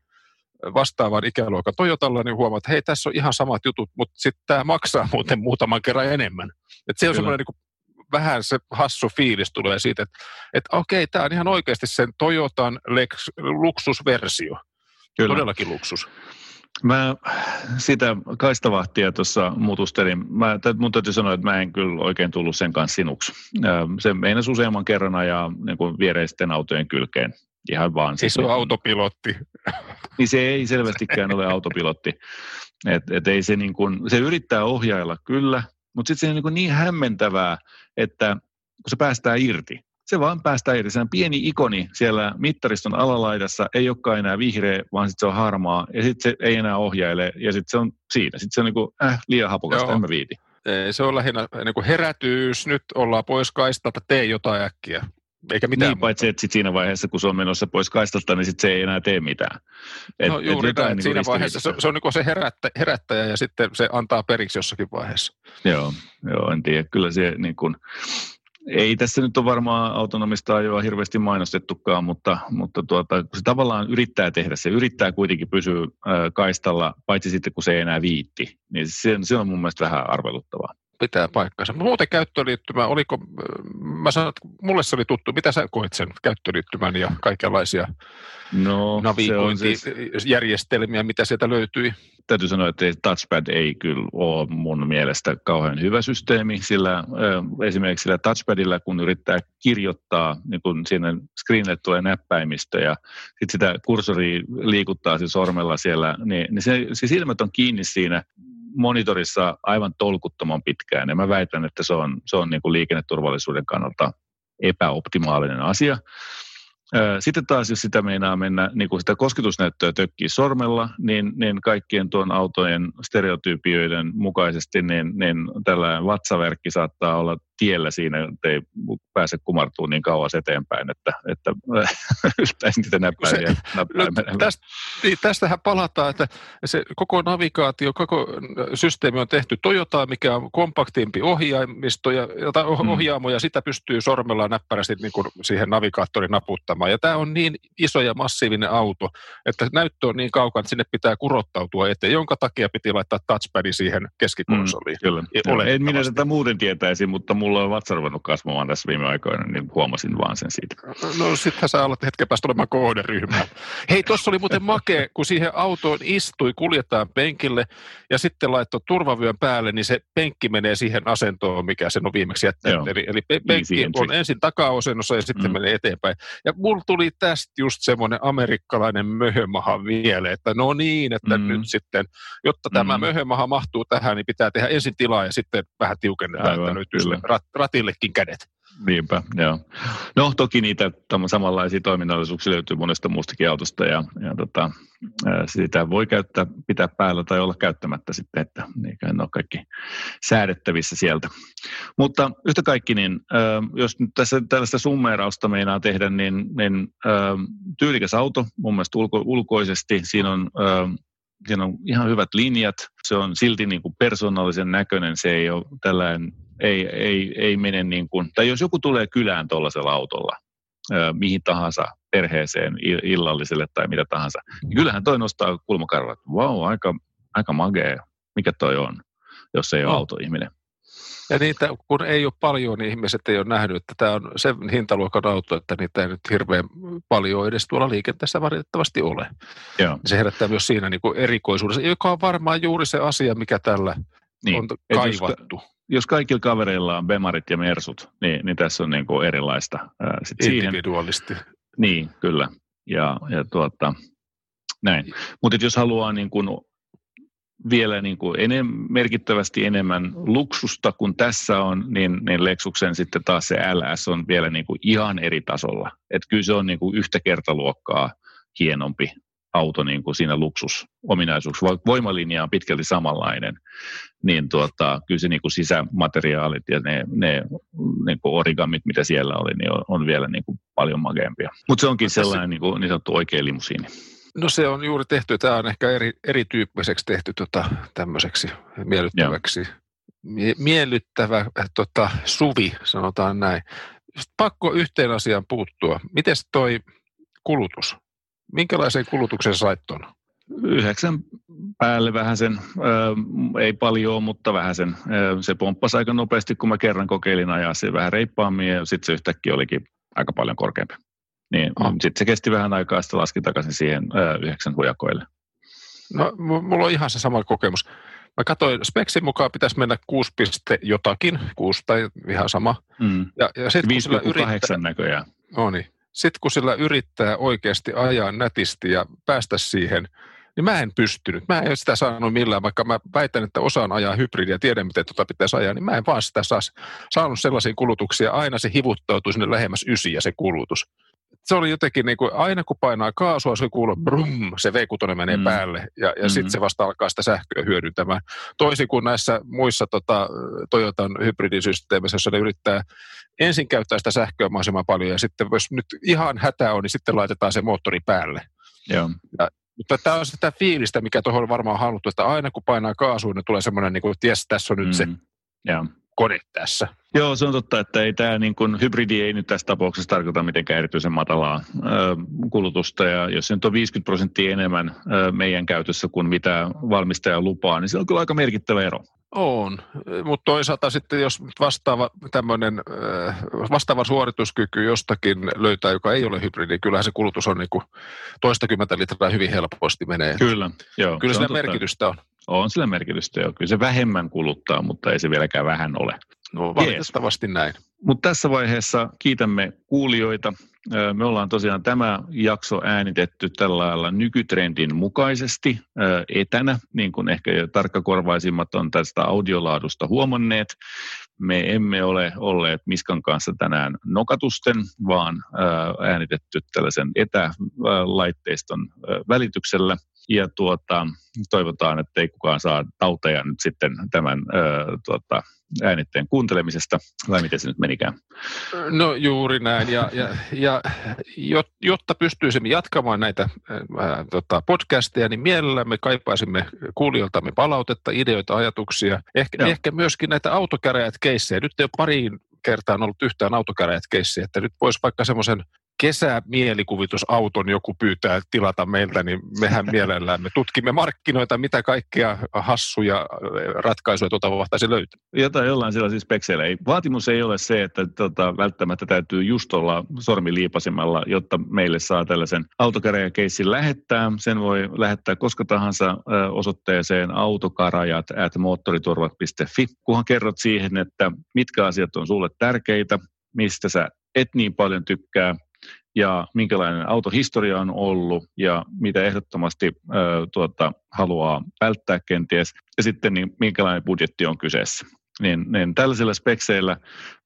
vastaavan ikäluokan Toyotalla, niin huomaa, että hei, tässä on ihan samat jutut, mutta sitten tämä maksaa muuten muutaman kerran enemmän. Et se on semmoinen niin vähän se hassu fiilis tulee siitä, että, että okei, tämä on ihan oikeasti sen Toyotan Lex, luksusversio. Kyllä. Todellakin luksus. Mä sitä kaistavahtia tuossa mutustelin. Mä, mun täytyy sanoa, että mä en kyllä oikein tullut sen kanssa sinuksi. Se meinasi useamman kerran ajaa niin kuin viereisten autojen kylkeen ihan vaan. Siis on autopilotti. Niin se ei selvästikään ole autopilotti. Et, et ei se, niin kun, se yrittää ohjailla kyllä, mutta sitten se on niin, niin hämmentävää, että kun se päästää irti, se vaan päästää irti. Se on pieni ikoni siellä mittariston alalaidassa, ei olekaan enää vihreä, vaan sitten se on harmaa, ja sitten se ei enää ohjaile, ja sitten se on siinä. Sitten se on niin kuin, äh, liian hapokasta, en mä viiti. Ei, se on lähinnä niin kuin herätyys, nyt ollaan pois kaistalta, tee jotain äkkiä eikä mitään Niin, paitsi että sit siinä vaiheessa, kun se on menossa pois kaistalta, niin sit se ei enää tee mitään. Et, no juuri et näin, niin siinä vaiheessa se, se on niin se herättä, herättäjä ja sitten se antaa periksi jossakin vaiheessa. Joo, joo en tiedä. Kyllä se niin kuin, ei tässä nyt ole varmaan autonomista ajoa hirveästi mainostettukaan, mutta, mutta tuota, kun se tavallaan yrittää tehdä, se yrittää kuitenkin pysyä kaistalla, paitsi sitten kun se ei enää viitti, niin se, se on mun mielestä vähän arveluttavaa pitää paikkansa. Muuten käyttöliittymä, oliko, mä sanon, että mulle se oli tuttu. Mitä sä koit sen käyttöliittymän ja kaikenlaisia no, navigointijärjestelmiä, siis... mitä sieltä löytyi? Täytyy sanoa, että touchpad ei kyllä ole mun mielestä kauhean hyvä systeemi, sillä äh, esimerkiksi sillä touchpadilla, kun yrittää kirjoittaa, niin kun siinä screenille tulee näppäimistö ja sitten sitä kursoria liikuttaa siis sormella siellä, niin, niin se, se silmät on kiinni siinä monitorissa aivan tolkuttoman pitkään ja mä väitän, että se on, se on niin kuin liikenneturvallisuuden kannalta epäoptimaalinen asia. Sitten taas, jos sitä meinaa mennä, niin kuin sitä kosketusnäyttöä tökkii sormella, niin, niin kaikkien tuon autojen stereotypioiden mukaisesti, niin, niin tällainen vatsaverkki saattaa olla tiellä siinä, ei pääse kumartumaan niin kauas eteenpäin, että, että yltäisi niitä näppäimiä. tästä, niin, tästähän palataan, että se koko navigaatio, koko systeemi on tehty Toyota, mikä on kompaktimpi ohjaamisto ja, tai mm. ohjaamo, ja sitä pystyy sormella näppärästi niin kuin siihen navigaattorin naputtamaan. Ja tämä on niin iso ja massiivinen auto, että näyttö on niin kaukana, että sinne pitää kurottautua eteen, jonka takia piti laittaa touchpadi siihen keskikonsoliin. Mm, kyllä. En minä tätä muuten tietäisi, mutta mulla on vatsa ruvennut kasvamaan tässä viime aikoina, niin huomasin vaan sen siitä. No sittenhän sä alat hetken päästä olemaan kohderyhmää. Hei, tuossa oli muuten makea, kun siihen autoon istui, kuljetaan penkille ja sitten laittoi turvavyön päälle, niin se penkki menee siihen asentoon, mikä sen on viimeksi jättänyt. Eli, eli penkki on ensin takaosennossa ja sitten mm. menee eteenpäin. Ja mulla tuli tästä just semmoinen amerikkalainen möhömaha vielä, että no niin, että mm. nyt sitten, jotta mm. tämä möhömaha mahtuu tähän, niin pitää tehdä ensin tilaa ja sitten vähän tiukennetaan, Aivan, että nyt rat, ratillekin kädet. Niinpä, joo. No toki niitä samanlaisia toiminnallisuuksia löytyy monesta muustakin autosta ja, ja tota, sitä voi käyttää, pitää päällä tai olla käyttämättä sitten, että ne ole kaikki säädettävissä sieltä. Mutta yhtä kaikki, niin jos nyt tässä tällaista summeerausta meinaa tehdä, niin, niin tyylikäs auto mun mielestä ulko, ulkoisesti, siinä on siinä on ihan hyvät linjat, se on silti niin kuin persoonallisen näköinen, se ei ole tällainen, ei, ei, ei mene niin kuin, tai jos joku tulee kylään tuollaisella autolla, mihin tahansa perheeseen, illalliselle tai mitä tahansa, niin kyllähän toi nostaa kulmakarvat, vau, aika, aika magea, mikä toi on, jos ei ole no. autoihminen. Ja niitä, kun ei ole paljon, niin ihmiset ei ole nähnyt, että tämä on sen hintaluokan auto, että niitä ei nyt hirveän paljon edes tuolla liikenteessä valitettavasti ole. Joo. Se herättää myös siinä niin kuin erikoisuudessa, joka on varmaan juuri se asia, mikä tällä niin. on kaivattu. Jos, jos kaikilla kavereilla on Bemarit ja Mersut, niin, niin tässä on niin kuin erilaista. Sit Individualisti. Siihen, niin, kyllä. Ja, ja tuota, näin. Mutta jos haluaa niin kuin vielä niin kuin enem, merkittävästi enemmän luksusta kuin tässä on, niin, niin Lexuksen sitten taas se LS on vielä niin kuin ihan eri tasolla. Että kyllä se on niin kuin yhtä kertaluokkaa hienompi auto niin kuin siinä luksusominaisuuksissa. Voimalinja on pitkälti samanlainen, niin tuota, kyllä se niin kuin sisämateriaalit ja ne, ne niin kuin origamit, mitä siellä oli, niin on, on vielä niin kuin paljon mageempia. Mutta se onkin sellainen niin, kuin, niin sanottu oikea limusiini. No se on juuri tehty, tämä on ehkä eri, erityyppiseksi tehty tota, tämmöiseksi miellyttäväksi. Mie- miellyttävä äh, tota, suvi, sanotaan näin. Sitten pakko yhteen asiaan puuttua. Miten toi kulutus? Minkälaisen kulutuksen sait ton? Yhdeksän päälle vähän sen, äh, ei paljon, mutta vähän sen. Äh, se pomppasi aika nopeasti, kun mä kerran kokeilin ajaa se vähän reippaammin ja sitten se yhtäkkiä olikin aika paljon korkeampi. Niin oh. sitten se kesti vähän aikaa, sitten laski takaisin siihen ö, yhdeksän hujakoille. No, mulla on ihan se sama kokemus. Mä katsoin, speksin mukaan pitäisi mennä 6, jotakin, 6 tai ihan sama. Mm. Ja, ja 5,8 yrittää, näköjään. No niin. Sitten kun sillä yrittää oikeasti ajaa nätisti ja päästä siihen, niin mä en pystynyt. Mä en sitä saanut millään, vaikka mä väitän, että osaan ajaa hybridiä tiedän, miten tuota pitäisi ajaa, niin mä en vaan sitä saa, saanut sellaisia kulutuksia. Aina se hivuttautuu sinne lähemmäs ysiä se kulutus se oli jotenkin niin kuin, aina kun painaa kaasua, se kuuluu brum, se V6 menee mm. päälle ja, ja mm-hmm. sitten se vasta alkaa sitä sähköä hyödyntämään. Toisin kuin näissä muissa tota, Toyotan hybridisysteemissä, jossa ne yrittää ensin käyttää sitä sähköä mahdollisimman paljon ja sitten jos nyt ihan hätä on, niin sitten laitetaan se moottori päälle. Joo. Ja, mutta tämä on sitä fiilistä, mikä tuohon varmaan haluttu, että aina kun painaa kaasua, niin tulee semmoinen, niin kuin, että jes, tässä on nyt mm. se Joo kone tässä. Joo, se on totta, että ei tämä niin kuin, hybridi ei nyt tässä tapauksessa tarkoita mitenkään erityisen matalaa ö, kulutusta. Ja jos se nyt on 50 prosenttia enemmän ö, meidän käytössä kuin mitä valmistaja lupaa, niin se on kyllä aika merkittävä ero. On, mutta toisaalta sitten jos vastaava, tämmöinen, vastaava suorituskyky jostakin löytää, joka ei ole hybridi, kyllähän se kulutus on niin kuin toistakymmentä litraa hyvin helposti menee. Kyllä, joo. Kyllä sillä merkitystä on. On sillä merkitystä jo. Kyllä se vähemmän kuluttaa, mutta ei se vieläkään vähän ole. No valitettavasti Jees. näin. Mutta tässä vaiheessa kiitämme kuulijoita. Me ollaan tosiaan tämä jakso äänitetty tällä lailla nykytrendin mukaisesti etänä, niin kuin ehkä jo tarkkakorvaisimmat on tästä audiolaadusta huomanneet. Me emme ole olleet Miskan kanssa tänään nokatusten, vaan äänitetty tällaisen etälaitteiston välityksellä – ja tuota, toivotaan, että ei kukaan saa tauteja nyt sitten tämän ö, tuota, äänitteen kuuntelemisesta, vai miten se nyt menikään? No juuri näin, ja, ja, ja jotta pystyisimme jatkamaan näitä ää, tota, podcasteja, niin mielellämme kaipaisimme kuulijoiltamme palautetta, ideoita, ajatuksia, ehkä, ehkä myöskin näitä autokäräjät keissejä. Nyt ei ole pariin kertaan ollut yhtään autokäräjät keissiä, että nyt voisi vaikka semmoisen kesämielikuvitusaauton joku pyytää tilata meiltä, niin mehän mielellään me tutkimme markkinoita, mitä kaikkea hassuja ratkaisuja tuota vahtaisi löytää. Jotain jollain sellaisilla spekseillä. Ei, vaatimus ei ole se, että tota, välttämättä täytyy just olla sormiliipasimalla, jotta meille saa tällaisen autokäräjäkeissin lähettää. Sen voi lähettää koska tahansa osoitteeseen autokarajat at moottoriturvat.fi, kunhan kerrot siihen, että mitkä asiat on sulle tärkeitä, mistä sä et niin paljon tykkää ja minkälainen autohistoria on ollut ja mitä ehdottomasti ö, tuota, haluaa välttää kenties ja sitten niin minkälainen budjetti on kyseessä. Niin, niin tällaisilla spekseillä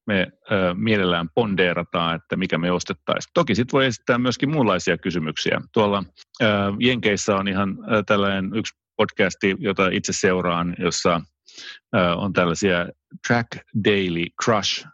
me ö, mielellään pondeerataan, että mikä me ostettaisiin. Toki sitten voi esittää myöskin muunlaisia kysymyksiä. Tuolla ö, Jenkeissä on ihan ö, tällainen yksi podcasti, jota itse seuraan, jossa on tällaisia Track Daily Crush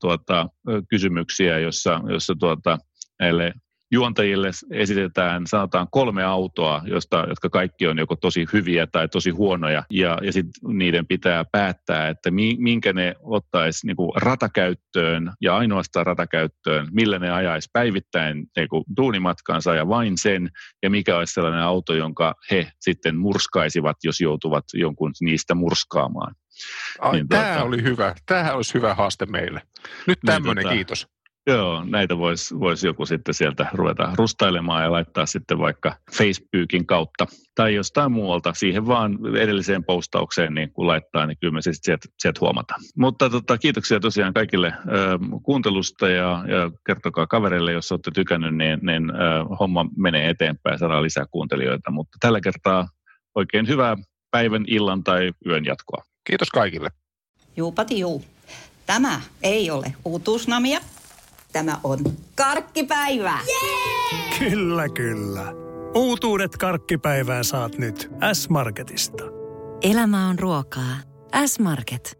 tuota, kysymyksiä, jossa, jossa tuota, näille juontajille esitetään, sanotaan kolme autoa, josta, jotka kaikki on joko tosi hyviä tai tosi huonoja, ja, ja sitten niiden pitää päättää, että minkä ne ottaisi niin kuin ratakäyttöön ja ainoastaan ratakäyttöön, millä ne ajaisi päivittäin niin kuin duunimatkansa ja vain sen, ja mikä olisi sellainen auto, jonka he sitten murskaisivat, jos joutuvat jonkun niistä murskaamaan. Ai, niin, tämä tuota, oli hyvä. Tämähän olisi hyvä haaste meille. Nyt tämmöinen, niin, tuota, kiitos. Joo, näitä voisi vois joku sitten sieltä ruveta rustailemaan ja laittaa sitten vaikka Facebookin kautta tai jostain muualta. Siihen vaan edelliseen postaukseen niin kun laittaa, niin kyllä me sitten sieltä, sieltä huomataan. Mutta tota, kiitoksia tosiaan kaikille ö, kuuntelusta ja, ja kertokaa kavereille, jos olette tykännyt, niin, niin ö, homma menee eteenpäin ja saadaan lisää kuuntelijoita. Mutta tällä kertaa oikein hyvää päivän, illan tai yön jatkoa. Kiitos kaikille. Juupati juu. Tämä ei ole uutuusnamia Tämä on karkkipäivä! Yeah! Kyllä, kyllä. Uutuudet karkkipäivään saat nyt S-Marketista. Elämä on ruokaa. S-Market.